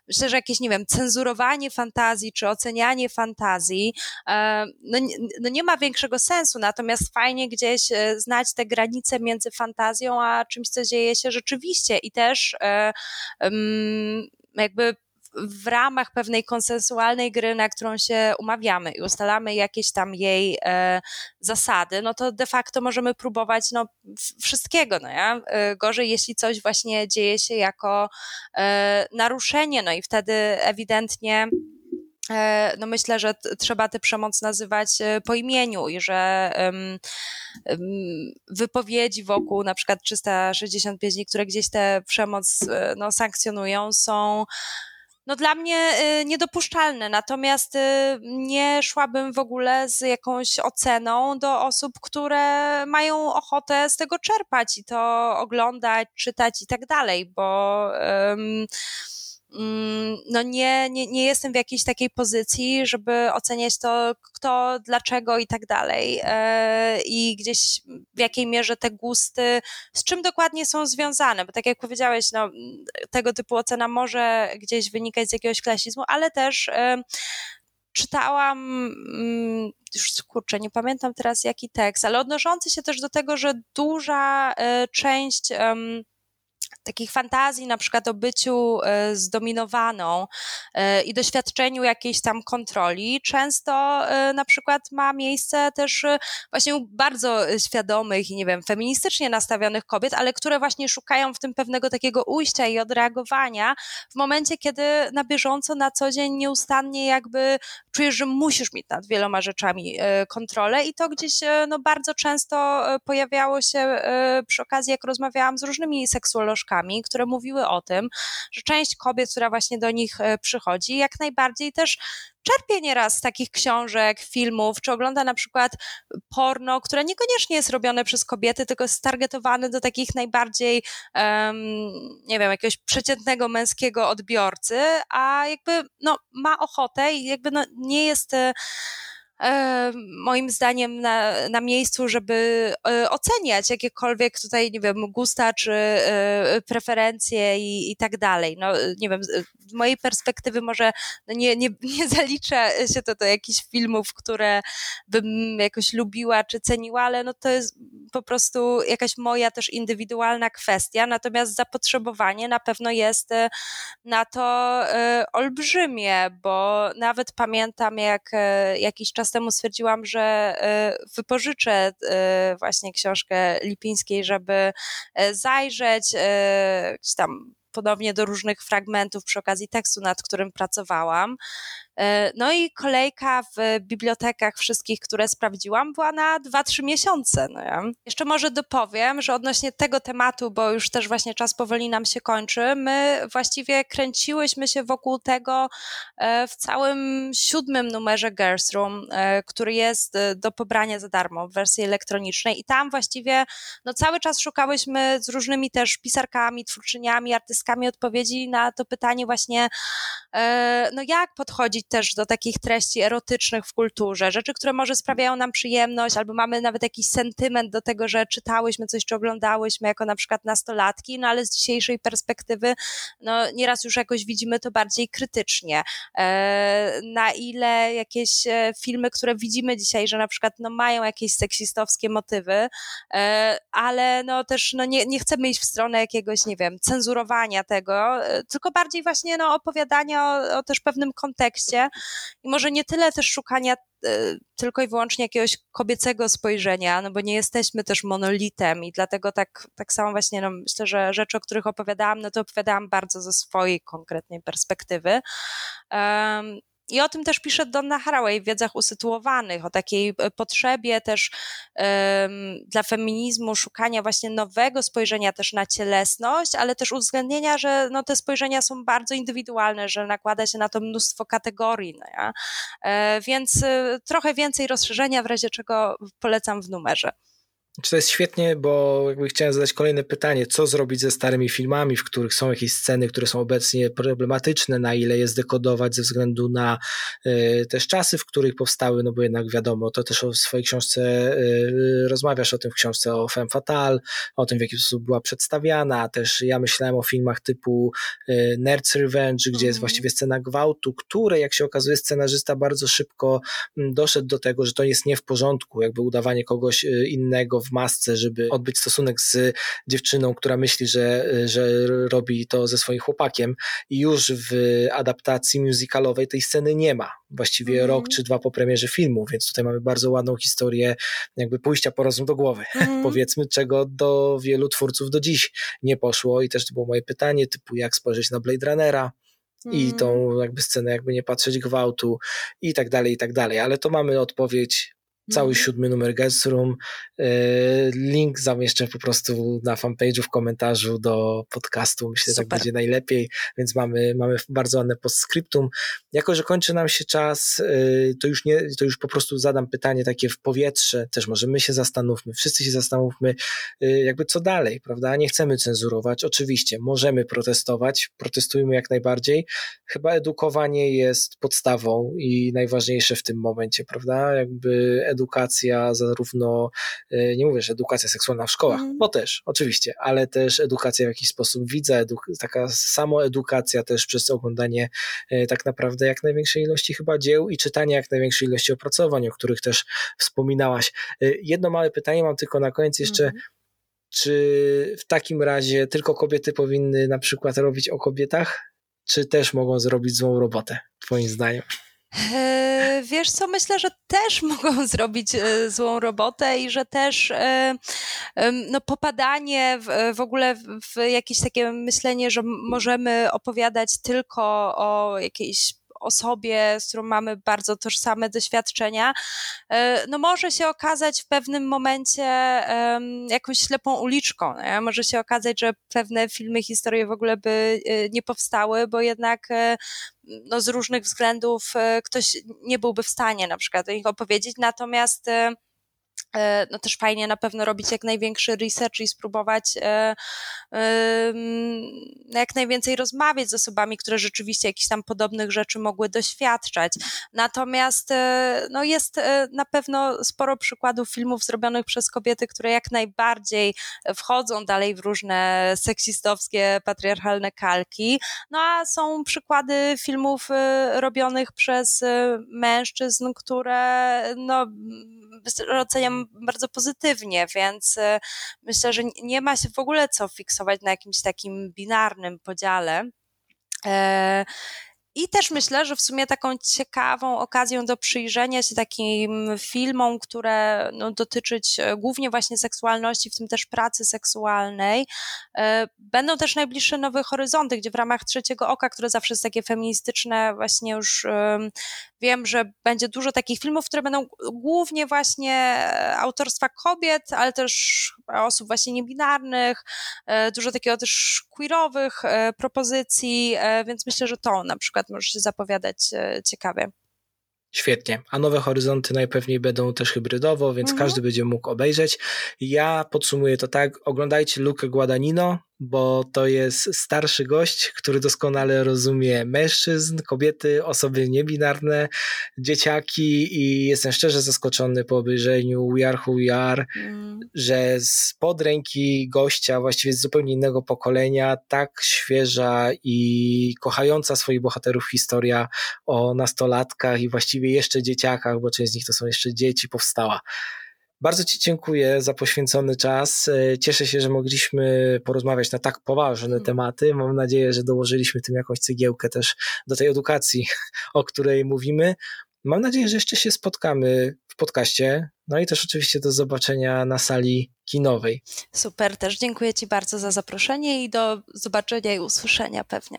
[SPEAKER 2] myślę, że jakieś, nie wiem, cenzurowanie fantazji, czy ocenianie fantazji, e, no, no, nie ma większego sensu, natomiast fajnie gdzieś e, znać te granice między fantazją, a czymś, co dzieje się rzeczywiście. I też e, jakby w ramach pewnej konsensualnej gry, na którą się umawiamy i ustalamy jakieś tam jej e, zasady, no to de facto możemy próbować no, wszystkiego. No ja? E, gorzej, jeśli coś właśnie dzieje się jako e, naruszenie, no i wtedy ewidentnie e, no myślę, że trzeba tę przemoc nazywać e, po imieniu i że wypowiedzi wokół na przykład 365 dni, które gdzieś tę przemoc no, sankcjonują, są no dla mnie y, niedopuszczalne. Natomiast y, nie szłabym w ogóle z jakąś oceną do osób, które mają ochotę z tego czerpać i to oglądać, czytać i tak dalej, bo. Um, no nie, nie, nie jestem w jakiejś takiej pozycji, żeby oceniać to, kto, dlaczego i tak dalej. E, I gdzieś w jakiej mierze te gusty, z czym dokładnie są związane, bo tak jak powiedziałeś, no, tego typu ocena może gdzieś wynikać z jakiegoś klasizmu, ale też e, czytałam, mm, już kurczę, nie pamiętam teraz jaki tekst, ale odnoszący się też do tego, że duża e, część takich fantazji, na przykład o byciu e, zdominowaną e, i doświadczeniu jakiejś tam kontroli, często e, na przykład ma miejsce też właśnie u bardzo świadomych i nie wiem, feministycznie nastawionych kobiet, ale które właśnie szukają w tym pewnego takiego ujścia i odreagowania w momencie, kiedy na bieżąco, na co dzień nieustannie jakby czujesz, że musisz mieć nad wieloma rzeczami kontrolę i to gdzieś no, bardzo często pojawiało się przy okazji, jak rozmawiałam z różnymi seksuolożkami, które mówiły o tym, że część kobiet, która właśnie do nich e, przychodzi, jak najbardziej też czerpie nieraz z takich książek, filmów, czy ogląda na przykład porno, które niekoniecznie jest robione przez kobiety, tylko jest stargetowane do takich najbardziej, um, nie wiem, jakiegoś przeciętnego męskiego odbiorcy, a jakby no, ma ochotę i jakby no, nie jest e, moim zdaniem na, na miejscu, żeby e, oceniać jakiekolwiek tutaj, nie wiem, gusta czy e, preferencje i, i tak dalej. No, nie wiem, z mojej perspektywy może no nie, nie, nie zaliczę się to do jakichś filmów, które bym jakoś lubiła czy ceniła, ale no to jest po prostu jakaś moja też indywidualna kwestia, natomiast zapotrzebowanie na pewno jest e, na to olbrzymie, bo nawet pamiętam jak jakiś czas temu stwierdziłam, że e, wypożyczę e, właśnie książkę Lipińskiej, żeby e, zajrzeć tam podobnie do różnych fragmentów przy okazji tekstu, nad którym pracowałam. E, no i kolejka w bibliotekach wszystkich, które sprawdziłam, była na 2-3 miesiące. No ja. Jeszcze może dopowiem, że odnośnie tego tematu, bo już też właśnie czas powoli nam się kończy, my właściwie kręciłyśmy się wokół tego e, w całym siódmym numerze Girls Room, e, który jest do pobrania za darmo w wersji elektronicznej i tam właściwie no cały czas szukałyśmy z różnymi też pisarkami, twórczyniami, artystkami odpowiedzi na to pytanie właśnie, no jak podchodzić dochodzić też do takich treści erotycznych w kulturze, rzeczy, które może sprawiają nam przyjemność, albo mamy nawet jakiś sentyment do tego, że czytałyśmy coś, czy oglądałyśmy jako na przykład nastolatki, no ale z dzisiejszej perspektywy, no nieraz już jakoś widzimy to bardziej krytycznie. E, na ile jakieś e, filmy, które widzimy dzisiaj, że na przykład no, mają jakieś seksistowskie motywy, e, ale no też no, nie, nie chcemy iść w stronę jakiegoś, nie wiem, cenzurowania tego, tylko bardziej właśnie no, opowiadania o, o też pewnym kontekście i może nie tyle też szukania tylko i wyłącznie jakiegoś kobiecego spojrzenia, no bo nie jesteśmy też monolitem i dlatego tak, tak samo właśnie no myślę, że rzeczy, o których opowiadałam, no to opowiadałam bardzo ze swojej konkretnej perspektywy. I o tym też pisze Donna Haraway w Wiedzach Usytuowanych, o takiej e, potrzebie też um, dla feminizmu szukania właśnie nowego spojrzenia też na cielesność, ale też uwzględnienia, że no, te spojrzenia są bardzo indywidualne, że nakłada się na to mnóstwo kategorii. No ja? e, więc e, trochę więcej rozszerzenia, w razie czego polecam w numerze.
[SPEAKER 1] Czy to jest świetnie, bo jakby chciałem zadać kolejne pytanie, co zrobić ze starymi filmami, w których są jakieś sceny, które są obecnie problematyczne, na ile je zdekodować ze względu na y, też czasy, w których powstały, no bo jednak wiadomo, to też o swojej książce y, rozmawiasz o tym w książce o Femme Fatale, o tym w jaki sposób była przedstawiana, też ja myślałem o filmach typu y, Nerds Revenge, gdzie mm. jest mhm. właściwie scena gwałtu, które jak się okazuje scenarzysta bardzo szybko mm, doszedł do tego, że to jest nie w porządku, jakby udawanie kogoś innego w masce, żeby odbyć stosunek z dziewczyną, która myśli, że, że robi to ze swoim chłopakiem i już w adaptacji musicalowej tej sceny nie ma. Właściwie mm. rok czy dwa po premierze filmu, więc tutaj mamy bardzo ładną historię jakby pójścia po rozum do głowy, mm. powiedzmy, czego do wielu twórców do dziś nie poszło i też to było moje pytanie, typu jak spojrzeć na Blade Runnera, i mhm. tą jakby scenę, jakby nie patrzeć gwałtu i tak dalej, i tak dalej. Ale to mamy odpowiedź cały mhm. siódmy numer Guest Room. E, link zamieszczę po prostu na fanpage'u w komentarzu do podcastu. Myślę, że tak będzie najlepiej, więc mamy, mamy bardzo ładne postscriptum. Jako, że kończy nam się czas, e, to już, nie, to już po prostu zadam pytanie takie w powietrze, też może my się zastanówmy, wszyscy się zastanówmy, e, jakby co dalej, prawda? Nie chcemy cenzurować, oczywiście, możemy protestować, protestujmy jak najbardziej. Chyba edukowanie jest podstawą i najważniejsze w tym momencie, prawda? Jakby edukacja, zarówno, e, nie mówię, że edukacja seksualna w szkołach, mm. bo też, oczywiście, ale też edukacja w jakiś sposób widza, taka samoedukacja też przez oglądanie e, tak naprawdę jak największej ilości chyba dzieł i czytanie jak największej ilości opracowań, o których też wspominałaś. E, jedno małe pytanie mam tylko na koniec jeszcze. Mm. Czy w takim razie tylko kobiety powinny na przykład robić o kobietach, czy też mogą zrobić złą robotę, Twoim zdaniem?
[SPEAKER 2] E, wiesz co, myślę, że też mogą zrobić e, złą robotę i że też e, no, popadanie w, w ogóle w jakieś takie myślenie, że możemy opowiadać tylko o jakiejś osobie, z którą mamy bardzo tożsame doświadczenia, e, no może się okazać w pewnym momencie jakąś ślepą uliczką. Nie? Może się okazać, że pewne filmy, historie w ogóle by e, nie powstały, bo jednak e, no, z różnych względów ktoś nie byłby w stanie na przykład o nich opowiedzieć, natomiast no też fajnie na pewno robić jak największy research i spróbować e, jak najwięcej rozmawiać z osobami, które rzeczywiście jakichś tam podobnych rzeczy mogły doświadczać. Natomiast e, no jest na pewno sporo przykładów filmów zrobionych przez kobiety, które jak najbardziej wchodzą dalej w różne seksistowskie, patriarchalne kalki. No a są przykłady filmów robionych przez mężczyzn, które no oceniam bardzo pozytywnie, więc y, myślę, że nie ma się w ogóle co fiksować na jakimś takim binarnym podziale. I też myślę, że w sumie taką ciekawą okazją do przyjrzenia się takim filmom, które no, dotyczyć e, głównie właśnie seksualności, w tym też pracy seksualnej, e, będą też najbliższe Nowe Horyzonty, gdzie w ramach Trzeciego Oka, które zawsze jest takie feministyczne, właśnie już wiem, że będzie dużo takich filmów, które będą głównie właśnie e, autorstwa kobiet, ale też osób właśnie niebinarnych, dużo takiego też queerowych propozycji, więc myślę, że to na przykład może się zapowiadać e, ciekawie.
[SPEAKER 1] Świetnie. A nowe horyzonty najpewniej będą też hybrydowo, więc mhm. każdy będzie mógł obejrzeć. Ja podsumuję to tak. Oglądajcie Lukę Guadagnino, bo to jest starszy gość, który doskonale rozumie mężczyzn, kobiety, osoby niebinarne, dzieciaki i jestem szczerze zaskoczony po obejrzeniu We Are Who We Are, mm. że spod ręki gościa właściwie z zupełnie innego pokolenia tak świeża i kochająca swoich bohaterów historia o nastolatkach i właściwie jeszcze dzieciakach, bo część z nich to są jeszcze dzieci, powstała. Bardzo Ci dziękuję za poświęcony czas. E, cieszę się, że mogliśmy porozmawiać na tak poważne mhm. tematy. Mam nadzieję, że dołożyliśmy tym jakąś cegiełkę też do tej edukacji, o której mówimy. Mam nadzieję, że jeszcze się spotkamy w podcaście. No i też oczywiście do zobaczenia na sali kinowej.
[SPEAKER 2] Super, też dziękuję Ci bardzo za zaproszenie i do zobaczenia i usłyszenia pewnie.